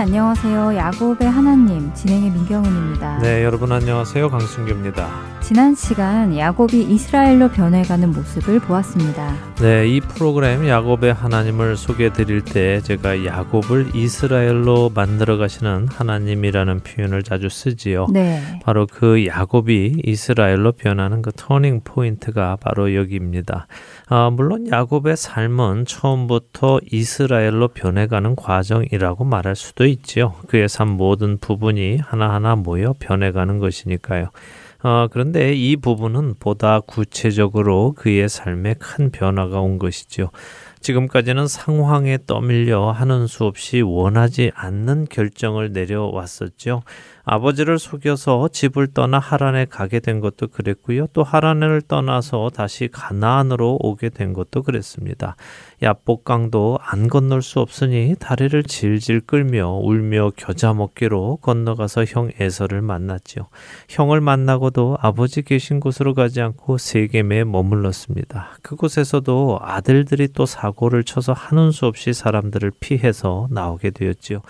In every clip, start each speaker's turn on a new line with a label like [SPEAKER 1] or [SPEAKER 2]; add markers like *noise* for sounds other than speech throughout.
[SPEAKER 1] 안녕하세요. 야곱의 하나님 진행의 민경은입니다.
[SPEAKER 2] 네, 여러분 안녕하세요. 강순규입니다.
[SPEAKER 1] 지난 시간 야곱이 이스라엘로 변해가는 모습을 보았습니다.
[SPEAKER 2] 네, 이 프로그램 야곱의 하나님을 소개해 드릴 때 제가 야곱을 이스라엘로 만들어 가시는 하나님이라는 표현을 자주 쓰지요.
[SPEAKER 1] 네.
[SPEAKER 2] 바로 그 야곱이 이스라엘로 변하는 그 turning point가 바로 여기입니다. 아, 물론 야곱의 삶은 처음부터 이스라엘로 변해가는 과정이라고 말할 수도 있지요. 그의 삶 모든 부분이 하나하나 모여 변해가는 것이니까요. 어, 그런데 이 부분은 보다 구체적으로 그의 삶에 큰 변화가 온 것이죠. 지금까지는 상황에 떠밀려 하는 수 없이 원하지 않는 결정을 내려왔었죠. 아버지를 속여서 집을 떠나 하란에 가게 된 것도 그랬고요. 또 하란을 떠나서 다시 가나안으로 오게 된 것도 그랬습니다. 야복강도 안 건널 수 없으니 다리를 질질 끌며 울며 겨자 먹기로 건너가서 형 에서를 만났지요. 형을 만나고도 아버지 계신 곳으로 가지 않고 세겜에 머물렀습니다. 그곳에서도 아들들이 또 사고를 쳐서 하는 수 없이 사람들을 피해서 나오게 되었지요.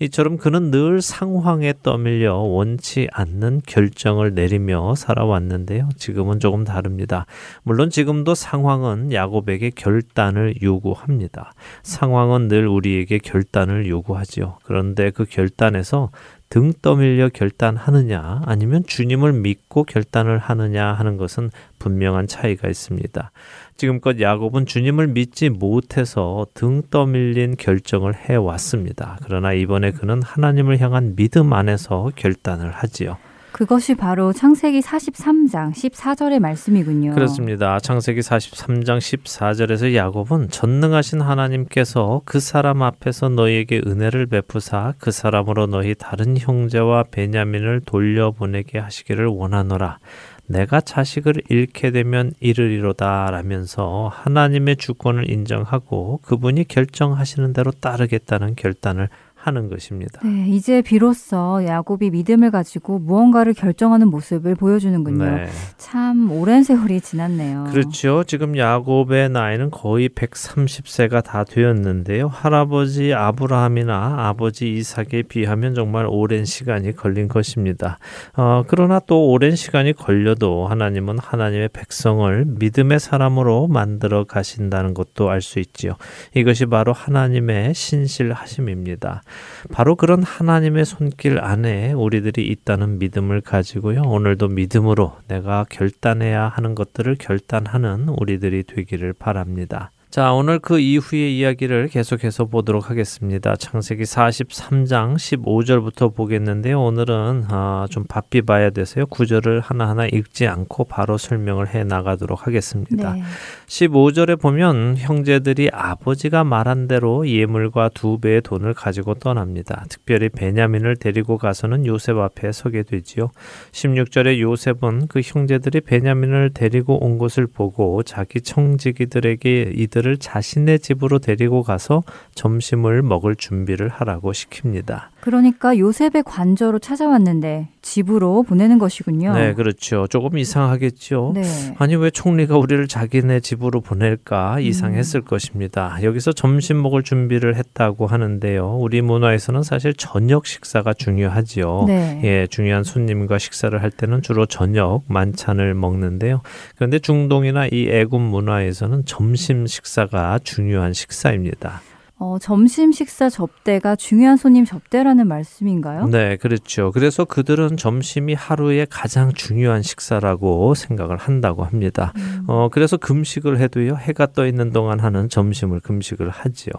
[SPEAKER 2] 이처럼 그는 늘 상황에 떠밀려 원치 않는 결정을 내리며 살아왔는데요. 지금은 조금 다릅니다. 물론 지금도 상황은 야곱에게 결단을 요구합니다. 상황은 늘 우리에게 결단을 요구하지요. 그런데 그 결단에서 등 떠밀려 결단하느냐 아니면 주님을 믿고 결단을 하느냐 하는 것은 분명한 차이가 있습니다. 지금껏 야곱은 주님을 믿지 못해서 등 떠밀린 결정을 해 왔습니다. 그러나 이번에 그는 하나님을 향한 믿음 안에서 결단을 하지요.
[SPEAKER 1] 그것이 바로 창세기 43장 14절의 말씀이군요.
[SPEAKER 2] 그렇습니다. 창세기 43장 14절에서 야곱은 전능하신 하나님께서 그 사람 앞에서 너희에게 은혜를 베푸사 그 사람으로 너희 다른 형제와 베냐민을 돌려보내게 하시기를 원하노라. 내가 자식을 잃게 되면 이르리로다 라면서 하나님의 주권을 인정하고 그분이 결정하시는 대로 따르겠다는 결단을 하는 것입니다.
[SPEAKER 1] 네, 이제 비로소 야곱이 믿음을 가지고 무언가를 결정하는 모습을 보여주는군요.
[SPEAKER 2] 네.
[SPEAKER 1] 참 오랜 세월이 지났네요.
[SPEAKER 2] 그렇죠. 지금 야곱의 나이는 거의 130세가 다 되었는데요. 할아버지 아브라함이나 아버지 이삭에 비하면 정말 오랜 시간이 걸린 것입니다. 어, 그러나 또 오랜 시간이 걸려도 하나님은 하나님의 백성을 믿음의 사람으로 만들어 가신다는 것도 알 수 있지요. 이것이 바로 하나님의 신실하심입니다. 바로 그런 하나님의 손길 안에 우리들이 있다는 믿음을 가지고요. 오늘도 믿음으로 내가 결단해야 하는 것들을 결단하는 우리들이 되기를 바랍니다. 자, 오늘 그 이후의 이야기를 계속해서 보도록 하겠습니다. 창세기 43장 15절부터 보겠는데요. 오늘은 아, 좀 바삐 봐야 돼서요. 구절을 하나하나 읽지 않고 바로 설명을 해 나가도록 하겠습니다.
[SPEAKER 1] 네.
[SPEAKER 2] 15절에 보면 형제들이 아버지가 말한 대로 예물과 두 배의 돈을 가지고 떠납니다. 특별히 베냐민을 데리고 가서는 요셉 앞에 서게 되지요. 16절에 요셉은 그 형제들이 베냐민을 데리고 온 것을 보고 자기 청지기들에게 이들 을 자신의 집으로 데리고 가서 점심을 먹을 준비를 하라고 시킵니다.
[SPEAKER 1] 그러니까 요셉의 관저로 찾아왔는데 집으로 보내는 것이군요.
[SPEAKER 2] 네, 그렇죠. 조금 이상하겠죠.
[SPEAKER 1] 네.
[SPEAKER 2] 아니 왜 총리가 우리를 자기네 집으로 보낼까 이상했을 것입니다. 여기서 점심 먹을 준비를 했다고 하는데요. 우리 문화에서는 사실 저녁 식사가 중요하지요.
[SPEAKER 1] 네.
[SPEAKER 2] 예, 중요한 손님과 식사를 할 때는 주로 저녁 만찬을 먹는데요. 그런데 중동이나 이 애굽 문화에서는 점심 식사가 중요한 식사입니다.
[SPEAKER 1] 어, 점심 식사 접대가 중요한 손님 접대라는 말씀인가요?
[SPEAKER 2] 네, 그렇죠. 그래서 그들은 점심이 하루의 가장 중요한 식사라고 생각을 한다고 합니다. 음. 어, 그래서 금식을 해도요, 해가 떠 있는 동안 하는 점심을 금식을 하지요.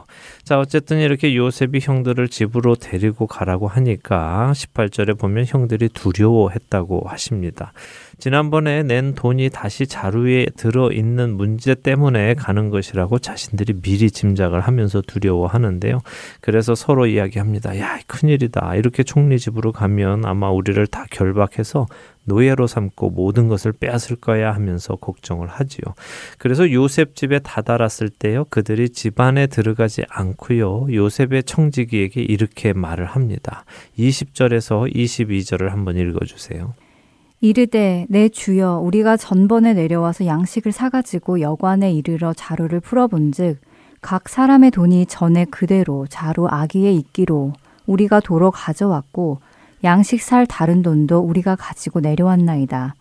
[SPEAKER 2] 자, 어쨌든 이렇게 요셉이 형들을 집으로 데리고 가라고 하니까 18절에 보면 형들이 두려워했다고 하십니다. 지난번에 낸 돈이 다시 자루에 들어 있는 문제 때문에 가는 것이라고 자신들이 미리 짐작을 하면서 두려워하는데요. 그래서 서로 이야기합니다. 야, 큰일이다. 이렇게 총리 집으로 가면 아마 우리를 다 결박해서 노예로 삼고 모든 것을 빼앗을 거야 하면서 걱정을 하지요. 그래서 요셉 집에 다다랐을 때요. 그들이 집 안에 들어가지 않고요. 요셉의 청지기에게 이렇게 말을 합니다. 20절에서 22절을 한번 읽어 주세요.
[SPEAKER 1] 이르되 내 주여 우리가 전번에 내려와서 양식을 사가지고 여관에 이르러 자루를 풀어본즉 각 사람의 돈이 전에 그대로 자루 아기에 있기로 우리가 도로 가져왔고 양식 살 다른 돈도 우리가 가지고 내려왔나이다.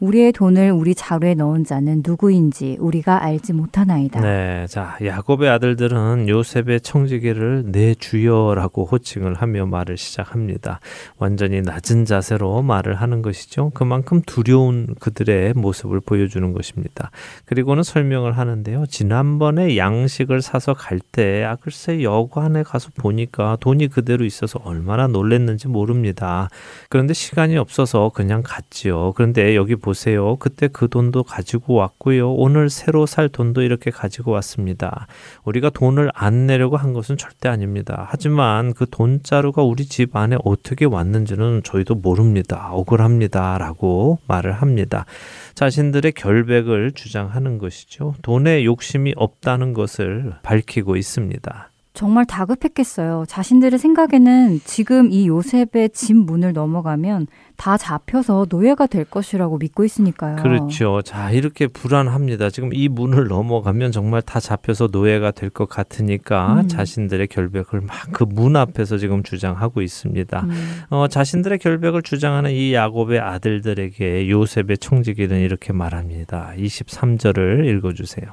[SPEAKER 1] 우리의 돈을 우리 자루에 넣은 자는 누구인지 우리가 알지 못하나이다.
[SPEAKER 2] 네, 자 야곱의 아들들은 요셉의 청지기를 내 주여라고 호칭을 하며 말을 시작합니다. 완전히 낮은 자세로 말을 하는 것이죠. 그만큼 두려운 그들의 모습을 보여주는 것입니다. 그리고는 설명을 하는데요. 지난번에 양식을 사서 갈 때 아, 글쎄 여관에 가서 보니까 돈이 그대로 있어서 얼마나 놀랬는지 모릅니다. 그런데 시간이 없어서 그냥 갔지요. 그런데 여기 보 보세요. 그때 그 돈도 가지고 왔고요. 오늘 새로 살 돈도 이렇게 가지고 왔습니다. 우리가 돈을 안 내려고 한 것은 절대 아닙니다. 하지만 그 돈자루가 우리 집 안에 어떻게 왔는지는 저희도 모릅니다. 억울합니다. 라고 말을 합니다. 자신들의 결백을 주장하는 것이죠. 돈에 욕심이 없다는 것을 밝히고 있습니다.
[SPEAKER 1] 정말 다급했겠어요. 자신들의 생각에는 지금 이 요셉의 집 문을 넘어가면 다 잡혀서 노예가 될 것이라고 믿고 있으니까요.
[SPEAKER 2] 그렇죠. 자, 이렇게 불안합니다. 지금 이 문을 넘어가면 정말 다 잡혀서 노예가 될 것 같으니까 음. 자신들의 결백을 막 그 문 앞에서 지금 주장하고 있습니다. 음. 어, 자신들의 결백을 주장하는 이 야곱의 아들들에게 요셉의 총지기는 이렇게 말합니다. 23절을 읽어주세요.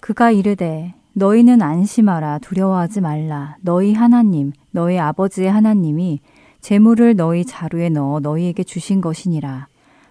[SPEAKER 1] 그가 이르되 너희는 안심하라 두려워하지 말라. 너희 하나님 너희 아버지의 하나님이 재물을 너희 자루에 넣어 너희에게 주신 것이니라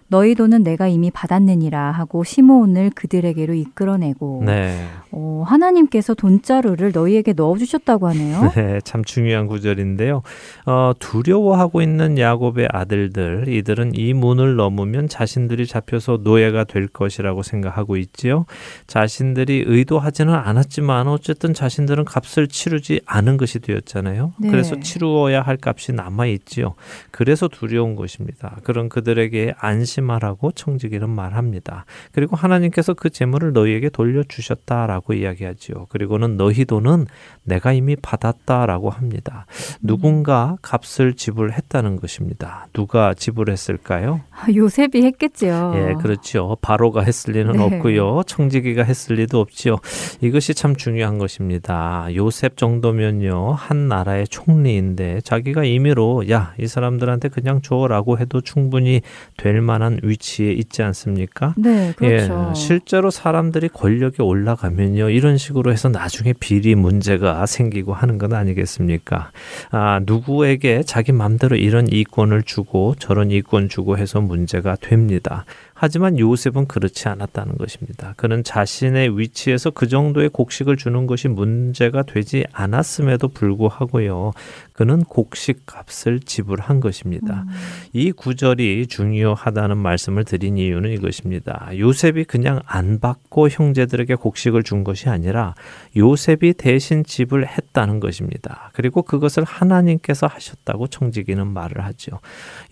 [SPEAKER 1] 너희 돈은 내가 이미 받았느니라 하고 시므온을 그들에게로 이끌어내고 네. 어, 하나님께서 돈자루를 너희에게 넣어주셨다고 하네요. *laughs*
[SPEAKER 2] 네, 참 중요한 구절인데요. 어, 두려워하고 있는 야곱의 아들들 이들은 이 문을 넘으면 자신들이 잡혀서 노예가 될 것이라고 생각하고 있지요. 자신들이 의도하지는 않았지만 어쨌든 자신들은 값을 치르지 않은 것이 되었잖아요. 네. 그래서 치루어야 할 값이 남아 있지요. 그래서 두려운 것입니다. 그런 그들에게 안심 안심하라고 청지기는 말합니다. 그리고 하나님께서 그 재물을 너희에게 돌려주셨다라고 이야기하지요. 그리고는 너희 돈은 내가 이미 받았다라고 합니다. 누군가 값을 지불했다는 것입니다. 누가 지불했을까요?
[SPEAKER 1] 아, 요셉이 했겠지요.
[SPEAKER 2] 예, 그렇죠. 바로가 했을 리는 네. 없고요. 청지기가 했을 리도 없지요. 이것이 참 중요한 것입니다. 요셉 정도면요. 한 나라의 총리인데 자기가 임의로 야, 이 사람들한테 그냥 줘라고 해도 충분히 될 만한 만한 위치에 있지 않습니까?
[SPEAKER 1] 네, 그렇죠.
[SPEAKER 2] 예, 실제로 사람들이 권력에 올라가면요, 이런 식으로 해서 나중에 비리 문제가 생기고 하는 건 아니겠습니까? 아, 누구에게 자기 맘대로 이런 이권을 주고 저런 이권 주고 해서 문제가 됩니다. 하지만 요셉은 그렇지 않았다는 것입니다. 그는 자신의 위치에서 그 정도의 곡식을 주는 것이 문제가 되지 않았음에도 불구하고요. 그는 곡식 값을 지불한 것입니다. 음. 이 구절이 중요하다는 말씀을 드린 이유는 이것입니다. 요셉이 그냥 안 받고 형제들에게 곡식을 준 것이 아니라 요셉이 대신 지불했다는 것입니다. 그리고 그것을 하나님께서 하셨다고 청지기는 말을 하죠.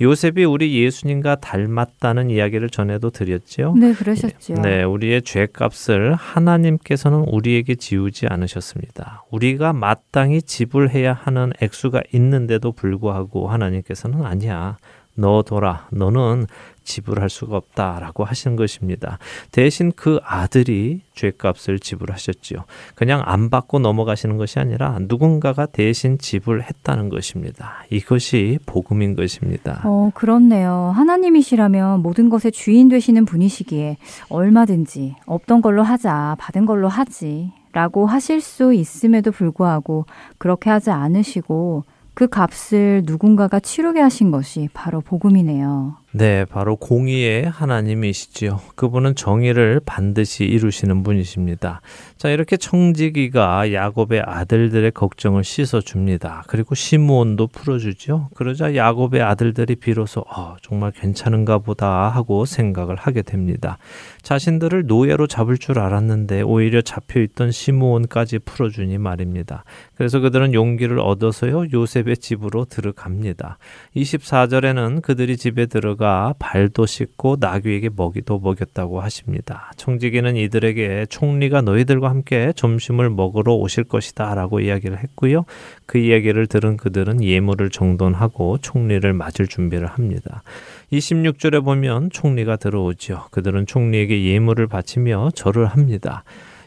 [SPEAKER 2] 요셉이 우리 예수님과 닮았다는 이야기를 전에도 드렸죠.
[SPEAKER 1] 네, 그러셨죠.
[SPEAKER 2] 네, 우리의 죄값을 하나님께서는 우리에게 지우지 않으셨습니다. 우리가 마땅히 지불해야 하는 액수가 있는데도 불구하고 하나님께서는 아니야. 너둬라. 너는 지불할 수가 없다라고 하신 것입니다. 대신 그 아들이 죄값을 지불하셨지요. 그냥 안 받고 넘어가시는 것이 아니라 누군가가 대신 지불했다는 것입니다. 이것이 복음인 것입니다.
[SPEAKER 1] 어, 그렇네요. 하나님이시라면 모든 것의 주인 되시는 분이시기에 얼마든지 없던 걸로 하자, 받은 걸로 하지. 라고 하실 수 있음에도 불구하고 그렇게 하지 않으시고 그 값을 누군가가 치르게 하신 것이 바로 복음이네요.
[SPEAKER 2] 네, 바로 공의의 하나님이시지요. 그분은 정의를 반드시 이루시는 분이십니다. 자, 이렇게 청지기가 야곱의 아들들의 걱정을 씻어 줍니다. 그리고 시므온도 풀어주죠. 그러자 야곱의 아들들이 비로소 어, 정말 괜찮은가 보다 하고 생각을 하게 됩니다. 자신들을 노예로 잡을 줄 알았는데 오히려 잡혀 있던 시므온까지 풀어 주니 말입니다. 그래서 그들은 용기를 얻어서요 요셉의 집으로 들어갑니다. 24절에는 그들이 집에 들어가 그가 발도 씻고 나귀에게 먹이도 먹였다고 하십니다. 청지기는 이들에게 총리가 너희들과 함께 점심을 먹으러 오실 것이다 라고 이야기를 했고요. 그 이야기를 들은 그들은 예물을 정돈하고 총리를 맞을 준비를 합니다. 26절에 보면 총리가 들어오죠. 그들은 총리에게 예물을 바치며 절을 합니다.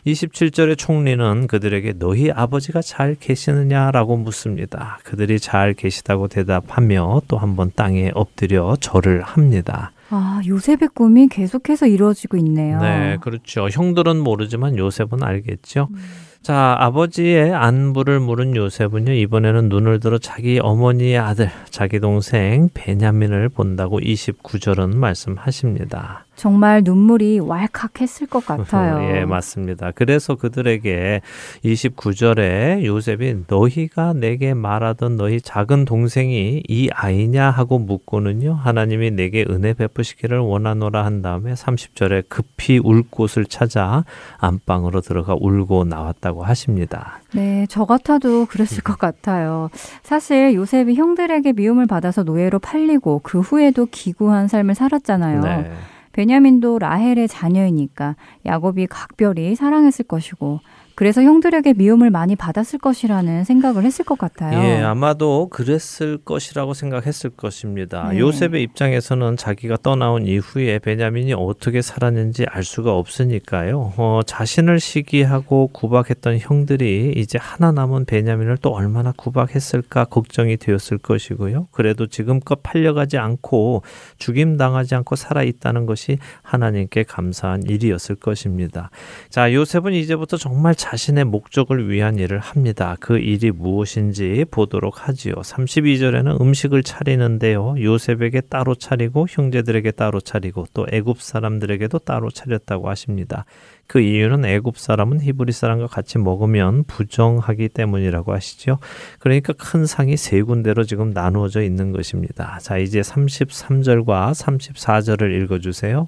[SPEAKER 2] 27절의 총리는 그들에게 너희 아버지가 잘 계시느냐라고 묻습니다. 그들이 잘 계시다고 대답하며 또 한번 땅에 엎드려 절을 합니다.
[SPEAKER 1] 아, 요셉의 꿈이 계속해서 이루어지고 있네요.
[SPEAKER 2] 네, 그렇죠. 형들은 모르지만 요셉은 알겠죠. 음. 자, 아버지의 안부를 물은 요셉은요, 이번에는 눈을 들어 자기 어머니의 아들, 자기 동생 베냐민을 본다고 29절은 말씀하십니다.
[SPEAKER 1] 정말 눈물이 왈칵했을 것 같아요. *laughs*
[SPEAKER 2] 예, 맞습니다. 그래서 그들에게 29절에 요셉이 너희가 내게 말하던 너희 작은 동생이 이 아이냐 하고 묻고는요. 하나님이 내게 은혜 베푸시기를 원하노라 한 다음에 30절에 급히 울 곳을 찾아 안방으로 들어가 울고 나왔다고 하십니다.
[SPEAKER 1] 네, 저 같아도 그랬을 것 같아요. 사실 요셉이 형들에게 미움을 받아서 노예로 팔리고 그 후에도 기구한 삶을 살았잖아요. 네. 베냐민도 라헬의 자녀이니까 야곱이 각별히 사랑했을 것이고 그래서 형들에게 미움을 많이 받았을 것이라는 생각을 했을 것 같아요.
[SPEAKER 2] 예, 아마도 그랬을 것이라고 생각했을 것입니다. 네. 요셉의 입장에서는 자기가 떠나온 이후에 베냐민이 어떻게 살았는지 알 수가 없으니까요. 어, 자신을 시기하고 구박했던 형들이 이제 하나 남은 베냐민을 또 얼마나 구박했을까 걱정이 되었을 것이고요. 그래도 지금껏 팔려가지 않고 죽임 당하지 않고 살아 있다는 것이 하나님께 감사한 일이었을 것입니다. 자, 요셉은 이제부터 정말 자신의 목적을 위한 일을 합니다. 그 일이 무엇인지 보도록 하지요. 32절에는 음식을 차리는데요. 요셉에게 따로 차리고 형제들에게 따로 차리고 또 애굽 사람들에게도 따로 차렸다고 하십니다. 그 이유는 애굽 사람은 히브리 사람과 같이 먹으면 부정하기 때문이라고 하시죠. 그러니까 큰 상이 세 군데로 지금 나누어져 있는 것입니다. 자, 이제 33절과 34절을 읽어 주세요.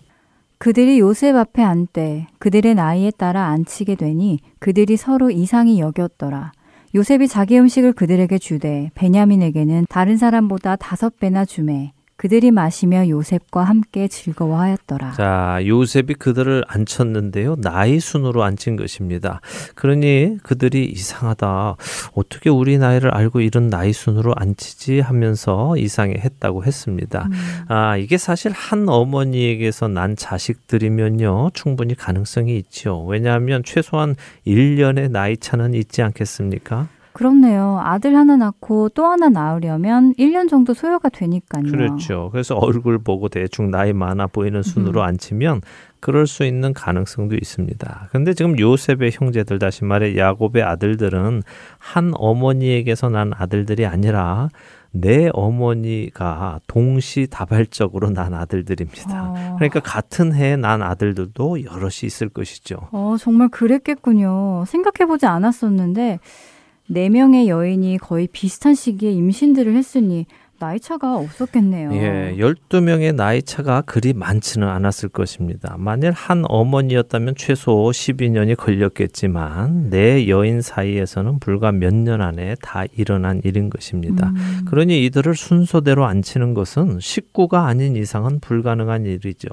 [SPEAKER 1] 그들이 요셉 앞에 앉되 그들의 나이에 따라 앉히게 되니 그들이 서로 이상히 여겼더라. 요셉이 자기 음식을 그들에게 주되 베냐민에게는 다른 사람보다 다섯 배나 주매 그들이 마시며 요셉과 함께 즐거워하였더라.
[SPEAKER 2] 자, 요셉이 그들을 앉혔는데요. 나이 순으로 앉힌 것입니다. 그러니 그들이 이상하다. 어떻게 우리 나이를 알고 이런 나이 순으로 앉히지 하면서 이상해 했다고 했습니다. 음. 아, 이게 사실 한 어머니에게서 난 자식들이면요. 충분히 가능성이 있죠. 왜냐하면 최소한 1년의 나이 차는 있지 않겠습니까?
[SPEAKER 1] 그렇네요. 아들 하나 낳고 또 하나 낳으려면 1년 정도 소요가 되니까요.
[SPEAKER 2] 그렇죠. 그래서 얼굴 보고 대충 나이 많아 보이는 순으로 음. 앉히면 그럴 수 있는 가능성도 있습니다. 근데 지금 요셉의 형제들 다시 말해 야곱의 아들들은 한 어머니에게서 난 아들들이 아니라 내 어머니가 동시다발적으로 난 아들들입니다. 어. 그러니까 같은 해에 난 아들들도 여럿이 있을 것이죠.
[SPEAKER 1] 어, 정말 그랬겠군요. 생각해보지 않았었는데 4명의 여인이 거의 비슷한 시기에 임신들을 했으니 나이 차가 없었겠네요.
[SPEAKER 2] 예, 12명의 나이 차가 그리 많지는 않았을 것입니다. 만일 한 어머니였다면 최소 12년이 걸렸겠지만 내 여인 사이에서는 불과 몇 년 안에 다 일어난 일인 것입니다. 음. 그러니 이들을 순서대로 앉히는 것은 식구가 아닌 이상은 불가능한 일이죠.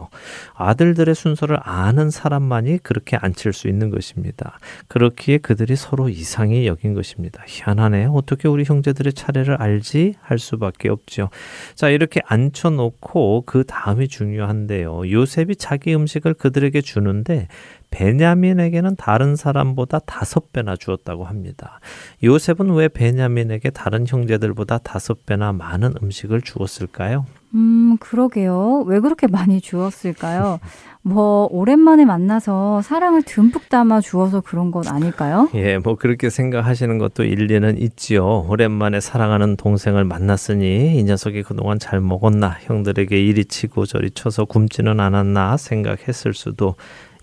[SPEAKER 2] 아들들의 순서를 아는 사람만이 그렇게 앉힐 수 있는 것입니다. 그렇기에 그들이 서로 이상히 여긴 것입니다. 희한하네. 어떻게 우리 형제들의 차례를 알지? 할 수밖에 없 죠. 자, 이렇게 앉혀놓고 그 다음이 중요한데요. 요셉이 자기 음식을 그들에게 주는데 베냐민에게는 다른 사람보다 다섯 배나 주었다고 합니다. 요셉은 왜 베냐민에게 다른 형제들보다 다섯 배나 많은 음식을 주었을까요?
[SPEAKER 1] 음, 그러게요. 왜 그렇게 많이 주었을까요? 뭐 오랜만에 만나서 사랑을 듬뿍 담아 주어서 그런 건 아닐까요? *laughs*
[SPEAKER 2] 예, 뭐 그렇게 생각하시는 것도 일리는 있지요. 오랜만에 사랑하는 동생을 만났으니 이 녀석이 그동안 잘 먹었나, 형들에게 이리 치고 저리 쳐서 굶지는 않았나 생각했을 수도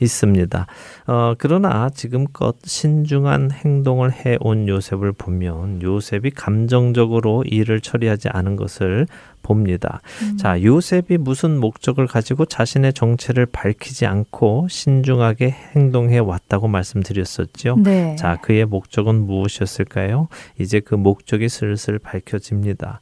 [SPEAKER 2] 있습니다. 어, 그러나 지금껏 신중한 행동을 해온 요셉을 보면 요셉이 감정적으로 일을 처리하지 않은 것을 봅니다. 음. 자, 요셉이 무슨 목적을 가지고 자신의 정체를 밝히지 않고 신중하게 행동해 왔다고 말씀드렸었죠. 네. 자, 그의 목적은 무엇이었을까요? 이제 그 목적이 슬슬 밝혀집니다.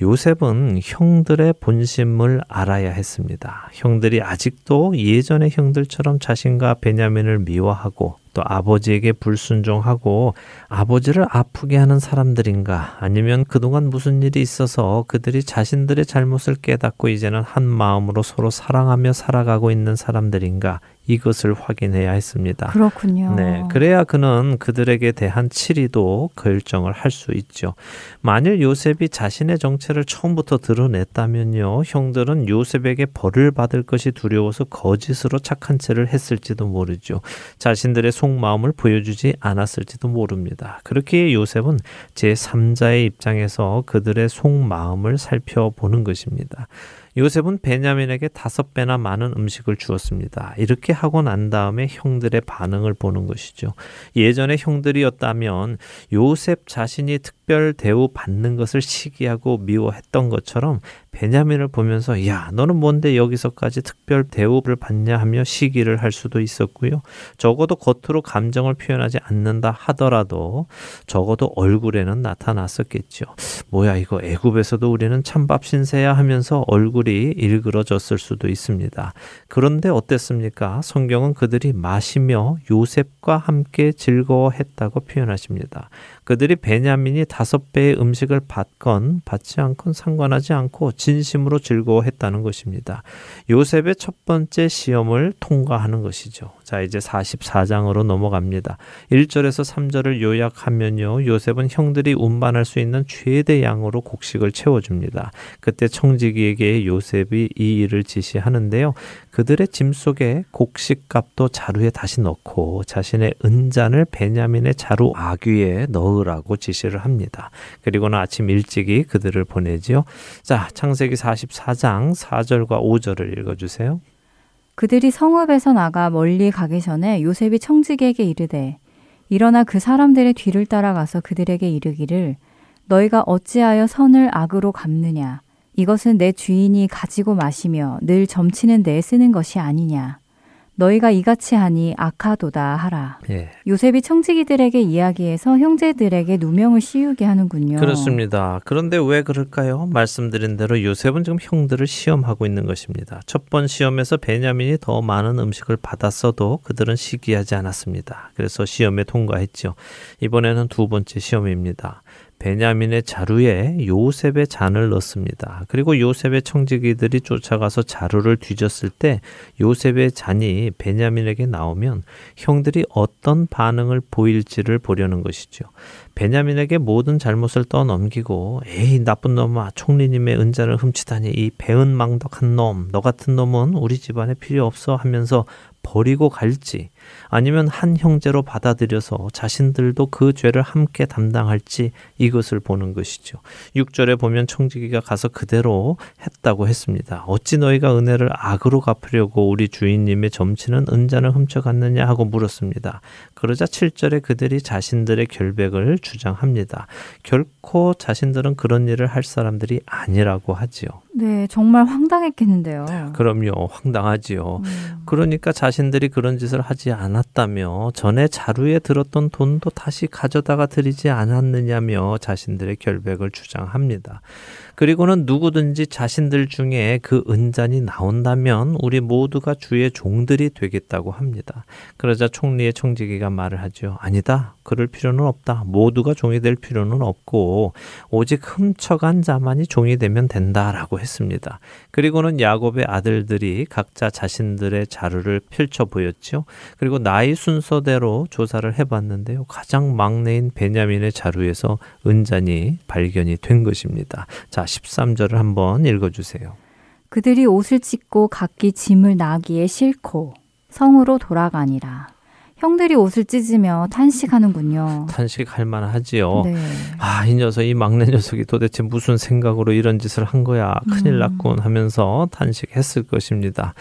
[SPEAKER 2] 요셉은 형들의 본심을 알아야 했습니다. 형들이 아직도 예전의 형들처럼 자신과 베냐민을 미워하고 또 아버지에게 불순종하고 아버지를 아프게 하는 사람들인가 아니면 그동안 무슨 일이 있어서 그들이 자신들의 잘못을 깨닫고 이제는 한 마음으로 서로 사랑하며 살아가고 있는 사람들인가 이것을 확인해야 했습니다.
[SPEAKER 1] 그렇군요.
[SPEAKER 2] 네, 그래야 그는 그들에게 대한 치리도 결정을 할 수 있죠. 만일 요셉이 자신의 정체를 처음부터 드러냈다면요, 형들은 요셉에게 벌을 받을 것이 두려워서 거짓으로 착한 채를 했을지도 모르죠. 자신들의 속마음을 보여주지 않았을지도 모릅니다. 그렇게 요셉은 제 3자의 입장에서 그들의 속마음을 살펴보는 것입니다. 요셉은 베냐민에게 다섯 배나 많은 음식을 주었습니다. 이렇게 하고 난 다음에 형들의 반응을 보는 것이죠. 예전에 형들이었다면 요셉 자신이 특 별 대우 받는 것을 시기하고 미워했던 것처럼 베냐민을 보면서 야 너는 뭔데 여기서까지 특별 대우를 받냐 하며 시기를 할 수도 있었고요. 적어도 겉으로 감정을 표현하지 않는다 하더라도 적어도 얼굴에는 나타났었겠죠. 뭐야 이거 애굽에서도 우리는 찬밥 신세야 하면서 얼굴이 일그러졌을 수도 있습니다. 그런데 어땠습니까? 성경은 그들이 마시며 요셉과 함께 즐거워했다고 표현하십니다. 그들이 베냐민이 다섯 배의 음식을 받건 받지 않건 상관하지 않고 진심으로 즐거워했다는 것입니다. 요셉의 첫 번째 시험을 통과하는 것이죠. 자, 이제 44장으로 넘어갑니다. 1절에서 3절을 요약하면요. 요셉은 형들이 운반할 수 있는 최대 양으로 곡식을 채워줍니다. 그때 청지기에게 요셉이 이 일을 지시하는데요. 그들의 짐 속에 곡식값도 자루에 다시 넣고 자신의 은잔을 베냐민의 자루 아귀에 넣으라고 지시를 합니다. 그리고는 아침 일찍이 그들을 보내지요. 자, 창세기 44장 4절과 5절을 읽어주세요.
[SPEAKER 1] 그들이 성읍에서 나가 멀리 가기 전에 요셉이 청지기에게 이르되 일어나 그 사람들의 뒤를 따라가서 그들에게 이르기를 너희가 어찌하여 선을 악으로 갚느냐? 이것은 내 주인이 가지고 마시며 늘 점치는 데 쓰는 것이 아니냐 너희가 이같이 하니 악하도다 하라. 예. 요셉이 청지기들에게 이야기해서 형제들에게 누명을 씌우게 하는군요.
[SPEAKER 2] 그렇습니다. 그런데 왜 그럴까요? 말씀드린 대로 요셉은 지금 형들을 시험하고 있는 것입니다. 첫 번 시험에서 베냐민이 더 많은 음식을 받았어도 그들은 시기하지 않았습니다. 그래서 시험에 통과했죠. 이번에는 두 번째 시험입니다. 베냐민의 자루에 요셉의 잔을 넣습니다. 그리고 요셉의 청지기들이 쫓아가서 자루를 뒤졌을 때 요셉의 잔이 베냐민에게 나오면 형들이 어떤 반응을 보일지를 보려는 것이죠. 베냐민에게 모든 잘못을 떠넘기고 에이 나쁜 놈아 총리님의 은자를 훔치다니 이 배은망덕한 놈 너 같은 놈은 우리 집안에 필요 없어 하면서 버리고 갈지 아니면 한 형제로 받아들여서 자신들도 그 죄를 함께 담당할지 이것을 보는 것이죠. 6절에 보면 청지기가 가서 그대로 했다고 했습니다. 어찌 너희가 은혜를 악으로 갚으려고 우리 주인님의 점치는 은잔을 훔쳐갔느냐 하고 물었습니다. 그러자 7절에 그들이 자신들의 결백을 주장합니다. 결코 자신들은 그런 일을 할 사람들이 아니라고 하지요.
[SPEAKER 1] 네, 정말 황당했겠는데요.
[SPEAKER 2] 그럼요, 황당하지요. 음. 그러니까 자신들이 그런 짓을 하지 않았다며 전에 자루에 들었던 돈도 다시 가져다가 드리지 않았느냐며 자신들의 결백을 주장합니다. 그리고는 누구든지 자신들 중에 그 은잔이 나온다면 우리 모두가 주의 종들이 되겠다고 합니다. 그러자 총리의 청지기가 말을 하죠. 아니다. 그럴 필요는 없다. 모두가 종이 될 필요는 없고 오직 훔쳐간 자만이 종이 되면 된다라고 했습니다. 그리고는 야곱의 아들들이 각자 자신들의 자료를 펼쳐 보였죠. 그리고 나이 순서대로 조사를 해봤는데요. 가장 막내인 베냐민의 자루에서 은잔이 발견이 된 것입니다. 자, 13절을 한번 읽어주세요.
[SPEAKER 1] 그들이 옷을 찢고 각기 짐을 나기에 싣고 성으로 돌아가니라. 형들이 옷을 찢으며 탄식하는군요.
[SPEAKER 2] 탄식할 만하지요.
[SPEAKER 1] 네.
[SPEAKER 2] 아, 이 녀석, 이 막내 녀석이 도대체 무슨 생각으로 이런 짓을 한 거야. 큰일
[SPEAKER 1] 음.
[SPEAKER 2] 났군 하면서 탄식했을 것입니다.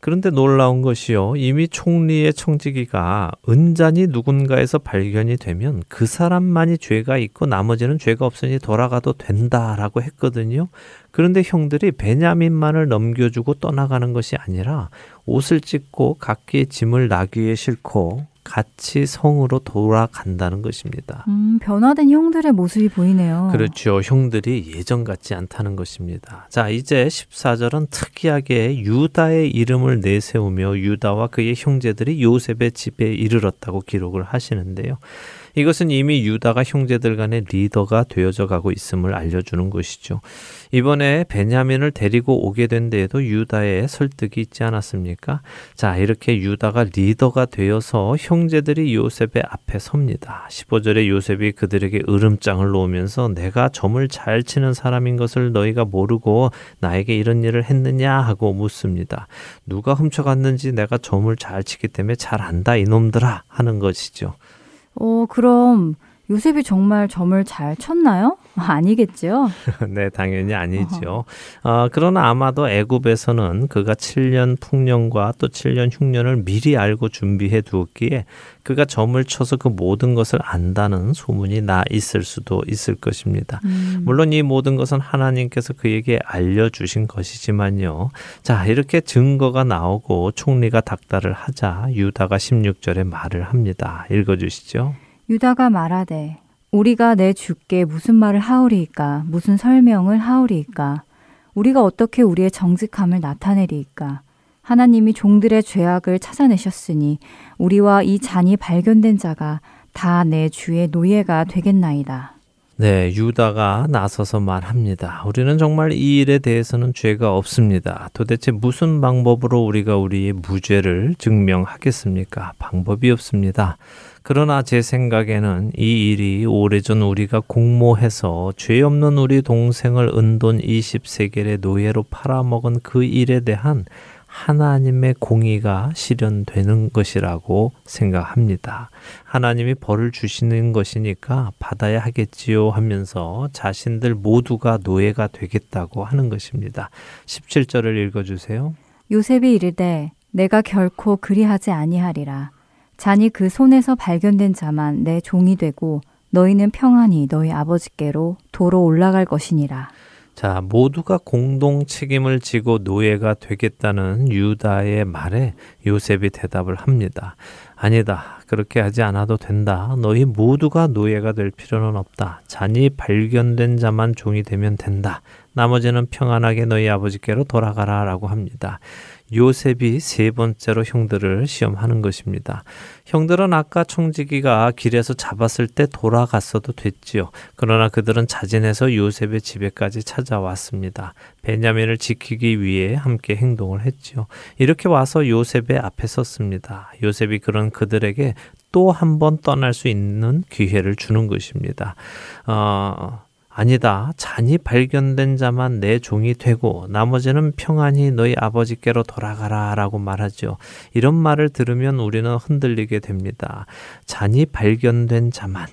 [SPEAKER 2] 그런데 놀라운 것이요. 이미 총리의 청지기가 은잔이 누군가에서 발견이 되면 그 사람만이 죄가 있고 나머지는 죄가 없으니 돌아가도 된다라고 했거든요. 그런데 형들이 베냐민만을 넘겨주고 떠나가는 것이 아니라 옷을 찢고 각기 짐을 나귀에 싣고 같이 성으로 돌아간다는 것입니다.
[SPEAKER 1] 음, 변화된 형들의 모습이 보이네요.
[SPEAKER 2] 그렇죠. 형들이 예전 같지 않다는 것입니다. 자, 이제 14절은 특이하게 유다의 이름을 내세우며 유다와 그의 형제들이 요셉의 집에 이르렀다고 기록을 하시는데요. 이것은 이미 유다가 형제들 간의 리더가 되어져 가고 있음을 알려주는 것이죠. 이번에 베냐민을 데리고 오게 된 데에도 유다의 설득이 있지 않았습니까? 자, 이렇게 유다가 리더가 되어서 형제들이 요셉의 앞에 섭니다. 15절에 요셉이 그들에게 으름장을 놓으면서 내가 점을 잘 치는 사람인 것을 너희가 모르고 나에게 이런 일을 했느냐 하고 묻습니다. 누가 훔쳐갔는지 내가 점을 잘 치기 때문에 잘 안다 이놈들아 하는 것이죠.
[SPEAKER 1] 어, 그럼 요셉이 정말 점을 잘 쳤나요? 아니겠죠. *laughs*
[SPEAKER 2] 네, 당연히 아니죠. 어, 그러나 아마도 애굽에서는 그가 7년 풍년과 또 7년 흉년을 미리 알고 준비해 두었기에 그가 점을 쳐서 그 모든 것을 안다는 소문이 나 있을 수도 있을 것입니다.
[SPEAKER 1] 음.
[SPEAKER 2] 물론 이 모든 것은 하나님께서 그에게 알려주신 것이지만요. 자, 이렇게 증거가 나오고 총리가 닥달을 하자 유다가 16절에 말을 합니다. 읽어주시죠.
[SPEAKER 1] 유다가 말하되 우리가 내 주께 무슨 말을 하오리이까 무슨 설명을 하오리이까 우리가 어떻게 우리의 정직함을 나타내리이까 하나님이 종들의 죄악을 찾아내셨으니 우리와 이 잔이 발견된 자가 다 내 주의 노예가 되겠나이다.
[SPEAKER 2] 네, 유다가 나서서 말합니다. 우리는 정말 이 일에 대해서는 죄가 없습니다. 도대체 무슨 방법으로 우리가 우리의 무죄를 증명하겠습니까? 방법이 없습니다. 그러나 제 생각에는 이 일이 오래전 우리가 공모해서 죄 없는 우리 동생을 은돈 20세겔의 노예로 팔아먹은 그 일에 대한 하나님의 공의가 실현되는 것이라고 생각합니다. 하나님이 벌을 주시는 것이니까 받아야 하겠지요 하면서 자신들 모두가 노예가 되겠다고 하는 것입니다. 17절을 읽어주세요.
[SPEAKER 1] 요셉이 이르되 내가 결코 그리하지 아니하리라. 잔이 그 손에서 발견된 자만 내 종이 되고 너희는 평안히 너희 아버지께로 도로 올라갈 것이니라.
[SPEAKER 2] 자, 모두가 공동 책임을 지고 노예가 되겠다는 유다의 말에 요셉이 대답을 합니다. 아니다. 그렇게 하지 않아도 된다. 너희 모두가 노예가 될 필요는 없다. 잔이 발견된 자만 종이 되면 된다. 나머지는 평안하게 너희 아버지께로 돌아가라 라고 합니다. 요셉이 세 번째로 형들을 시험하는 것입니다. 형들은 아까 총지기가 길에서 잡았을 때 돌아갔어도 됐지요. 그러나 그들은 자진해서 요셉의 집에까지 찾아왔습니다. 베냐민을 지키기 위해 함께 행동을 했지요. 이렇게 와서 요셉의 앞에 섰습니다. 요셉이 그런 그들에게 또 한 번 떠날 수 있는 기회를 주는 것입니다. 어, 아니다. 잔이 발견된 자만 내 종이 되고 나머지는 평안히 너희 아버지께로 돌아가라 라고 말하죠. 이런 말을 들으면 우리는 흔들리게 됩니다. 잔이 발견된 자만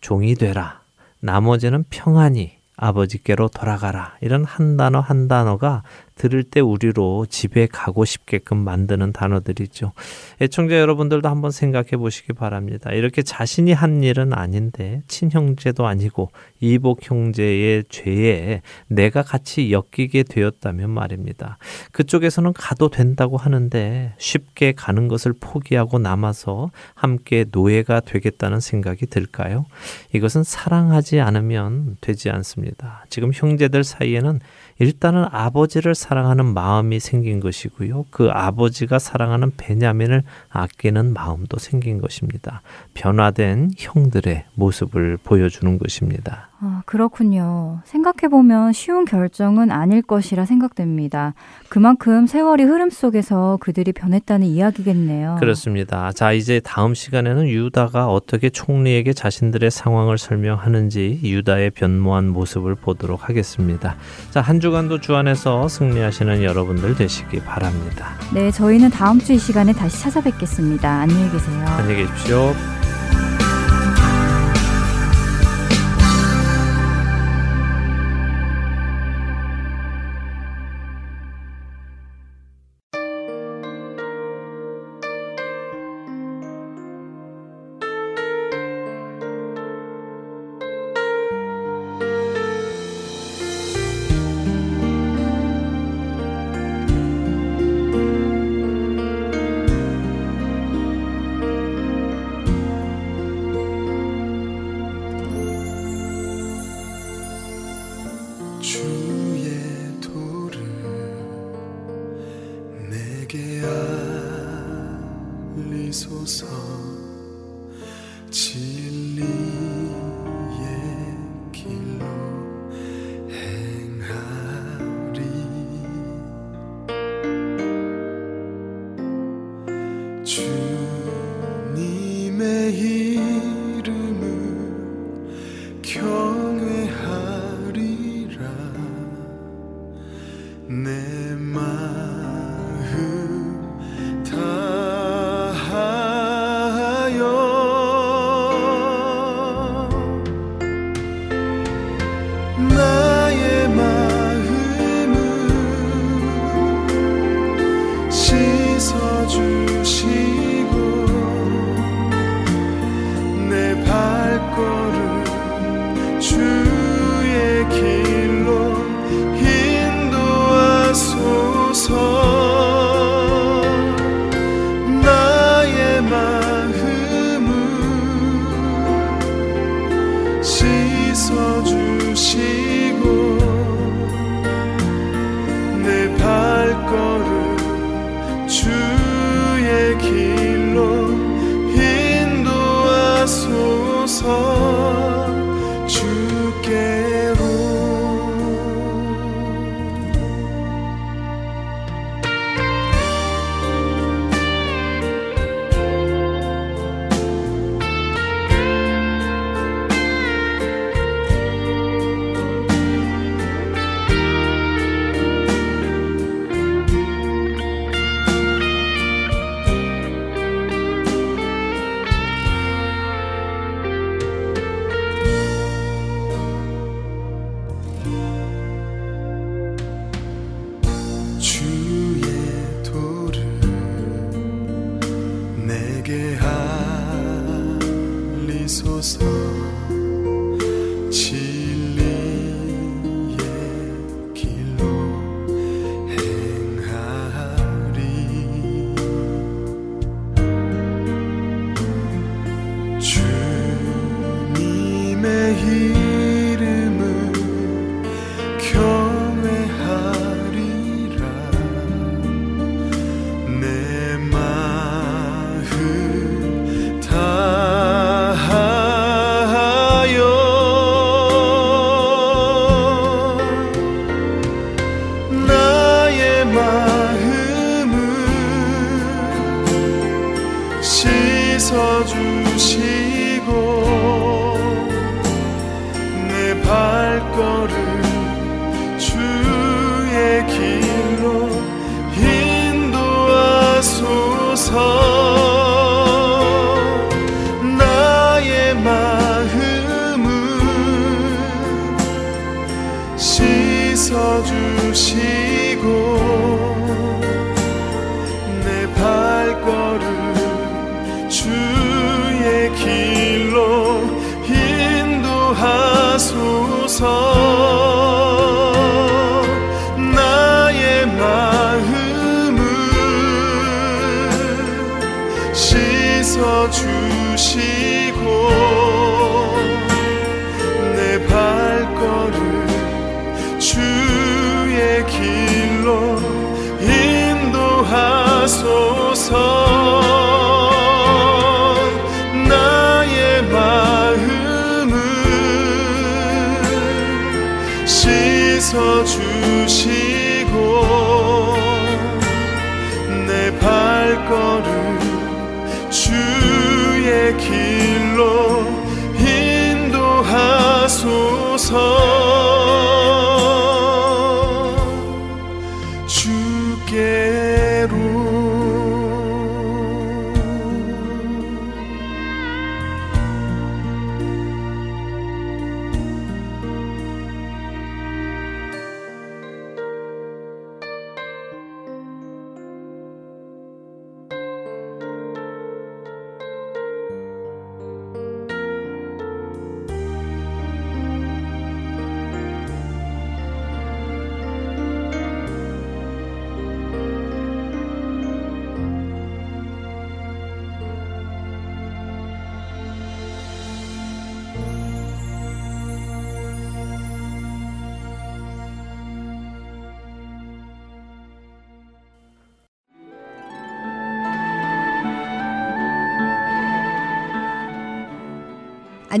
[SPEAKER 2] 종이 되라. 나머지는 평안히 아버지께로 돌아가라. 이런 한 단어 한 단어가 들을 때 우리로 집에 가고 싶게끔 만드는 단어들이죠. 애청자 여러분들도 한번 생각해 보시기 바랍니다. 이렇게 자신이 한 일은 아닌데 친형제도 아니고 이복 형제의 죄에 내가 같이 엮이게 되었다면 말입니다. 그쪽에서는 가도 된다고 하는데 쉽게 가는 것을 포기하고 남아서 함께 노예가 되겠다는 생각이 들까요? 이것은 사랑하지 않으면 되지 않습니다. 지금 형제들 사이에는
[SPEAKER 3] 일단은 아버지를 사랑하는 마음이 생긴 것이고요. 그 아버지가 사랑하는 베냐민을 아끼는 마음도 생긴 것입니다. 변화된 형들의 모습을 보여주는 것입니다.
[SPEAKER 1] 아, 그렇군요. 생각해보면 쉬운 결정은 아닐 것이라 생각됩니다. 그만큼 세월이 흐름 속에서 그들이 변했다는 이야기겠네요.
[SPEAKER 3] 그렇습니다. 자, 이제 다음 시간에는 유다가 어떻게 총리에게 자신들의 상황을 설명하는지 유다의 변모한 모습을 보도록 하겠습니다. 자, 한주 간도 주 안에서 승리하시는 여러분들 되시기 바랍니다.
[SPEAKER 1] 네, 저희는 다음 주 이 시간에 다시 찾아뵙겠습니다. 안녕히 계세요.
[SPEAKER 3] 안녕히 계십시오.
[SPEAKER 4] 씻어주시고
[SPEAKER 3] 내 발걸음 주의 길로 인도하소서.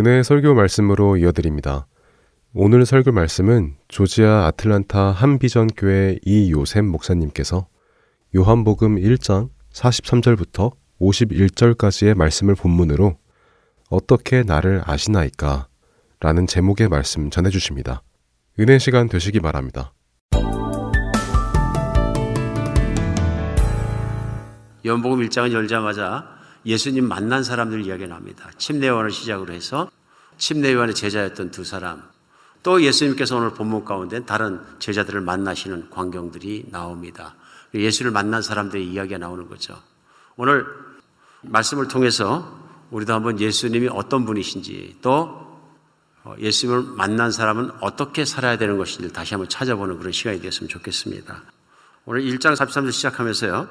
[SPEAKER 5] 은혜의 설교 말씀으로 이어드립니다. 오늘 설교 말씀은 조지아 아틀란타 한비전 교회 이요셉 목사님께서 요한복음 1장 43절부터 51절까지의 말씀을 본문으로 어떻게 나를 아시나이까 라는 제목의 말씀 전해 주십니다. 은혜 시간 되시기 바랍니다.
[SPEAKER 6] 연복음 1장을 열자마자 예수님 만난 사람들 이야기 나옵니다. 침례요한을 시작으로 해서 침례요한의 제자였던 두 사람, 또 예수님께서 오늘 본문 가운데 다른 제자들을 만나시는 광경들이 나옵니다. 예수를 만난 사람들의 이야기가 나오는 거죠. 오늘 말씀을 통해서 우리도 한번 예수님이 어떤 분이신지 또 예수님을 만난 사람은 어떻게 살아야 되는 것인지 다시 한번 찾아보는 그런 시간이 되었으면 좋겠습니다. 오늘 1장 43절 시작하면서요.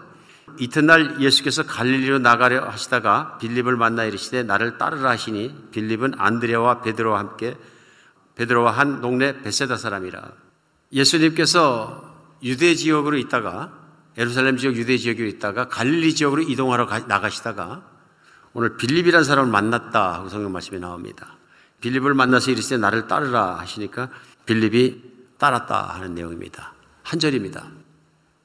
[SPEAKER 6] 이튿날 예수께서 갈릴리로 나가려 하시다가 빌립을 만나 이르시되 나를 따르라 하시니 빌립은 안드레와 베드로와 함께 베드로와 한 동네 베세다 사람이라. 예수님께서 유대 지역으로 있다가 예루살렘 지역 유대 지역으로 있다가 갈릴리 지역으로 이동하러 나가시다가 오늘 빌립이라는 사람을 만났다 하고 성경 말씀이 나옵니다. 빌립을 만나서 이르시되 나를 따르라 하시니까 빌립이 따랐다 하는 내용입니다. 한 절입니다.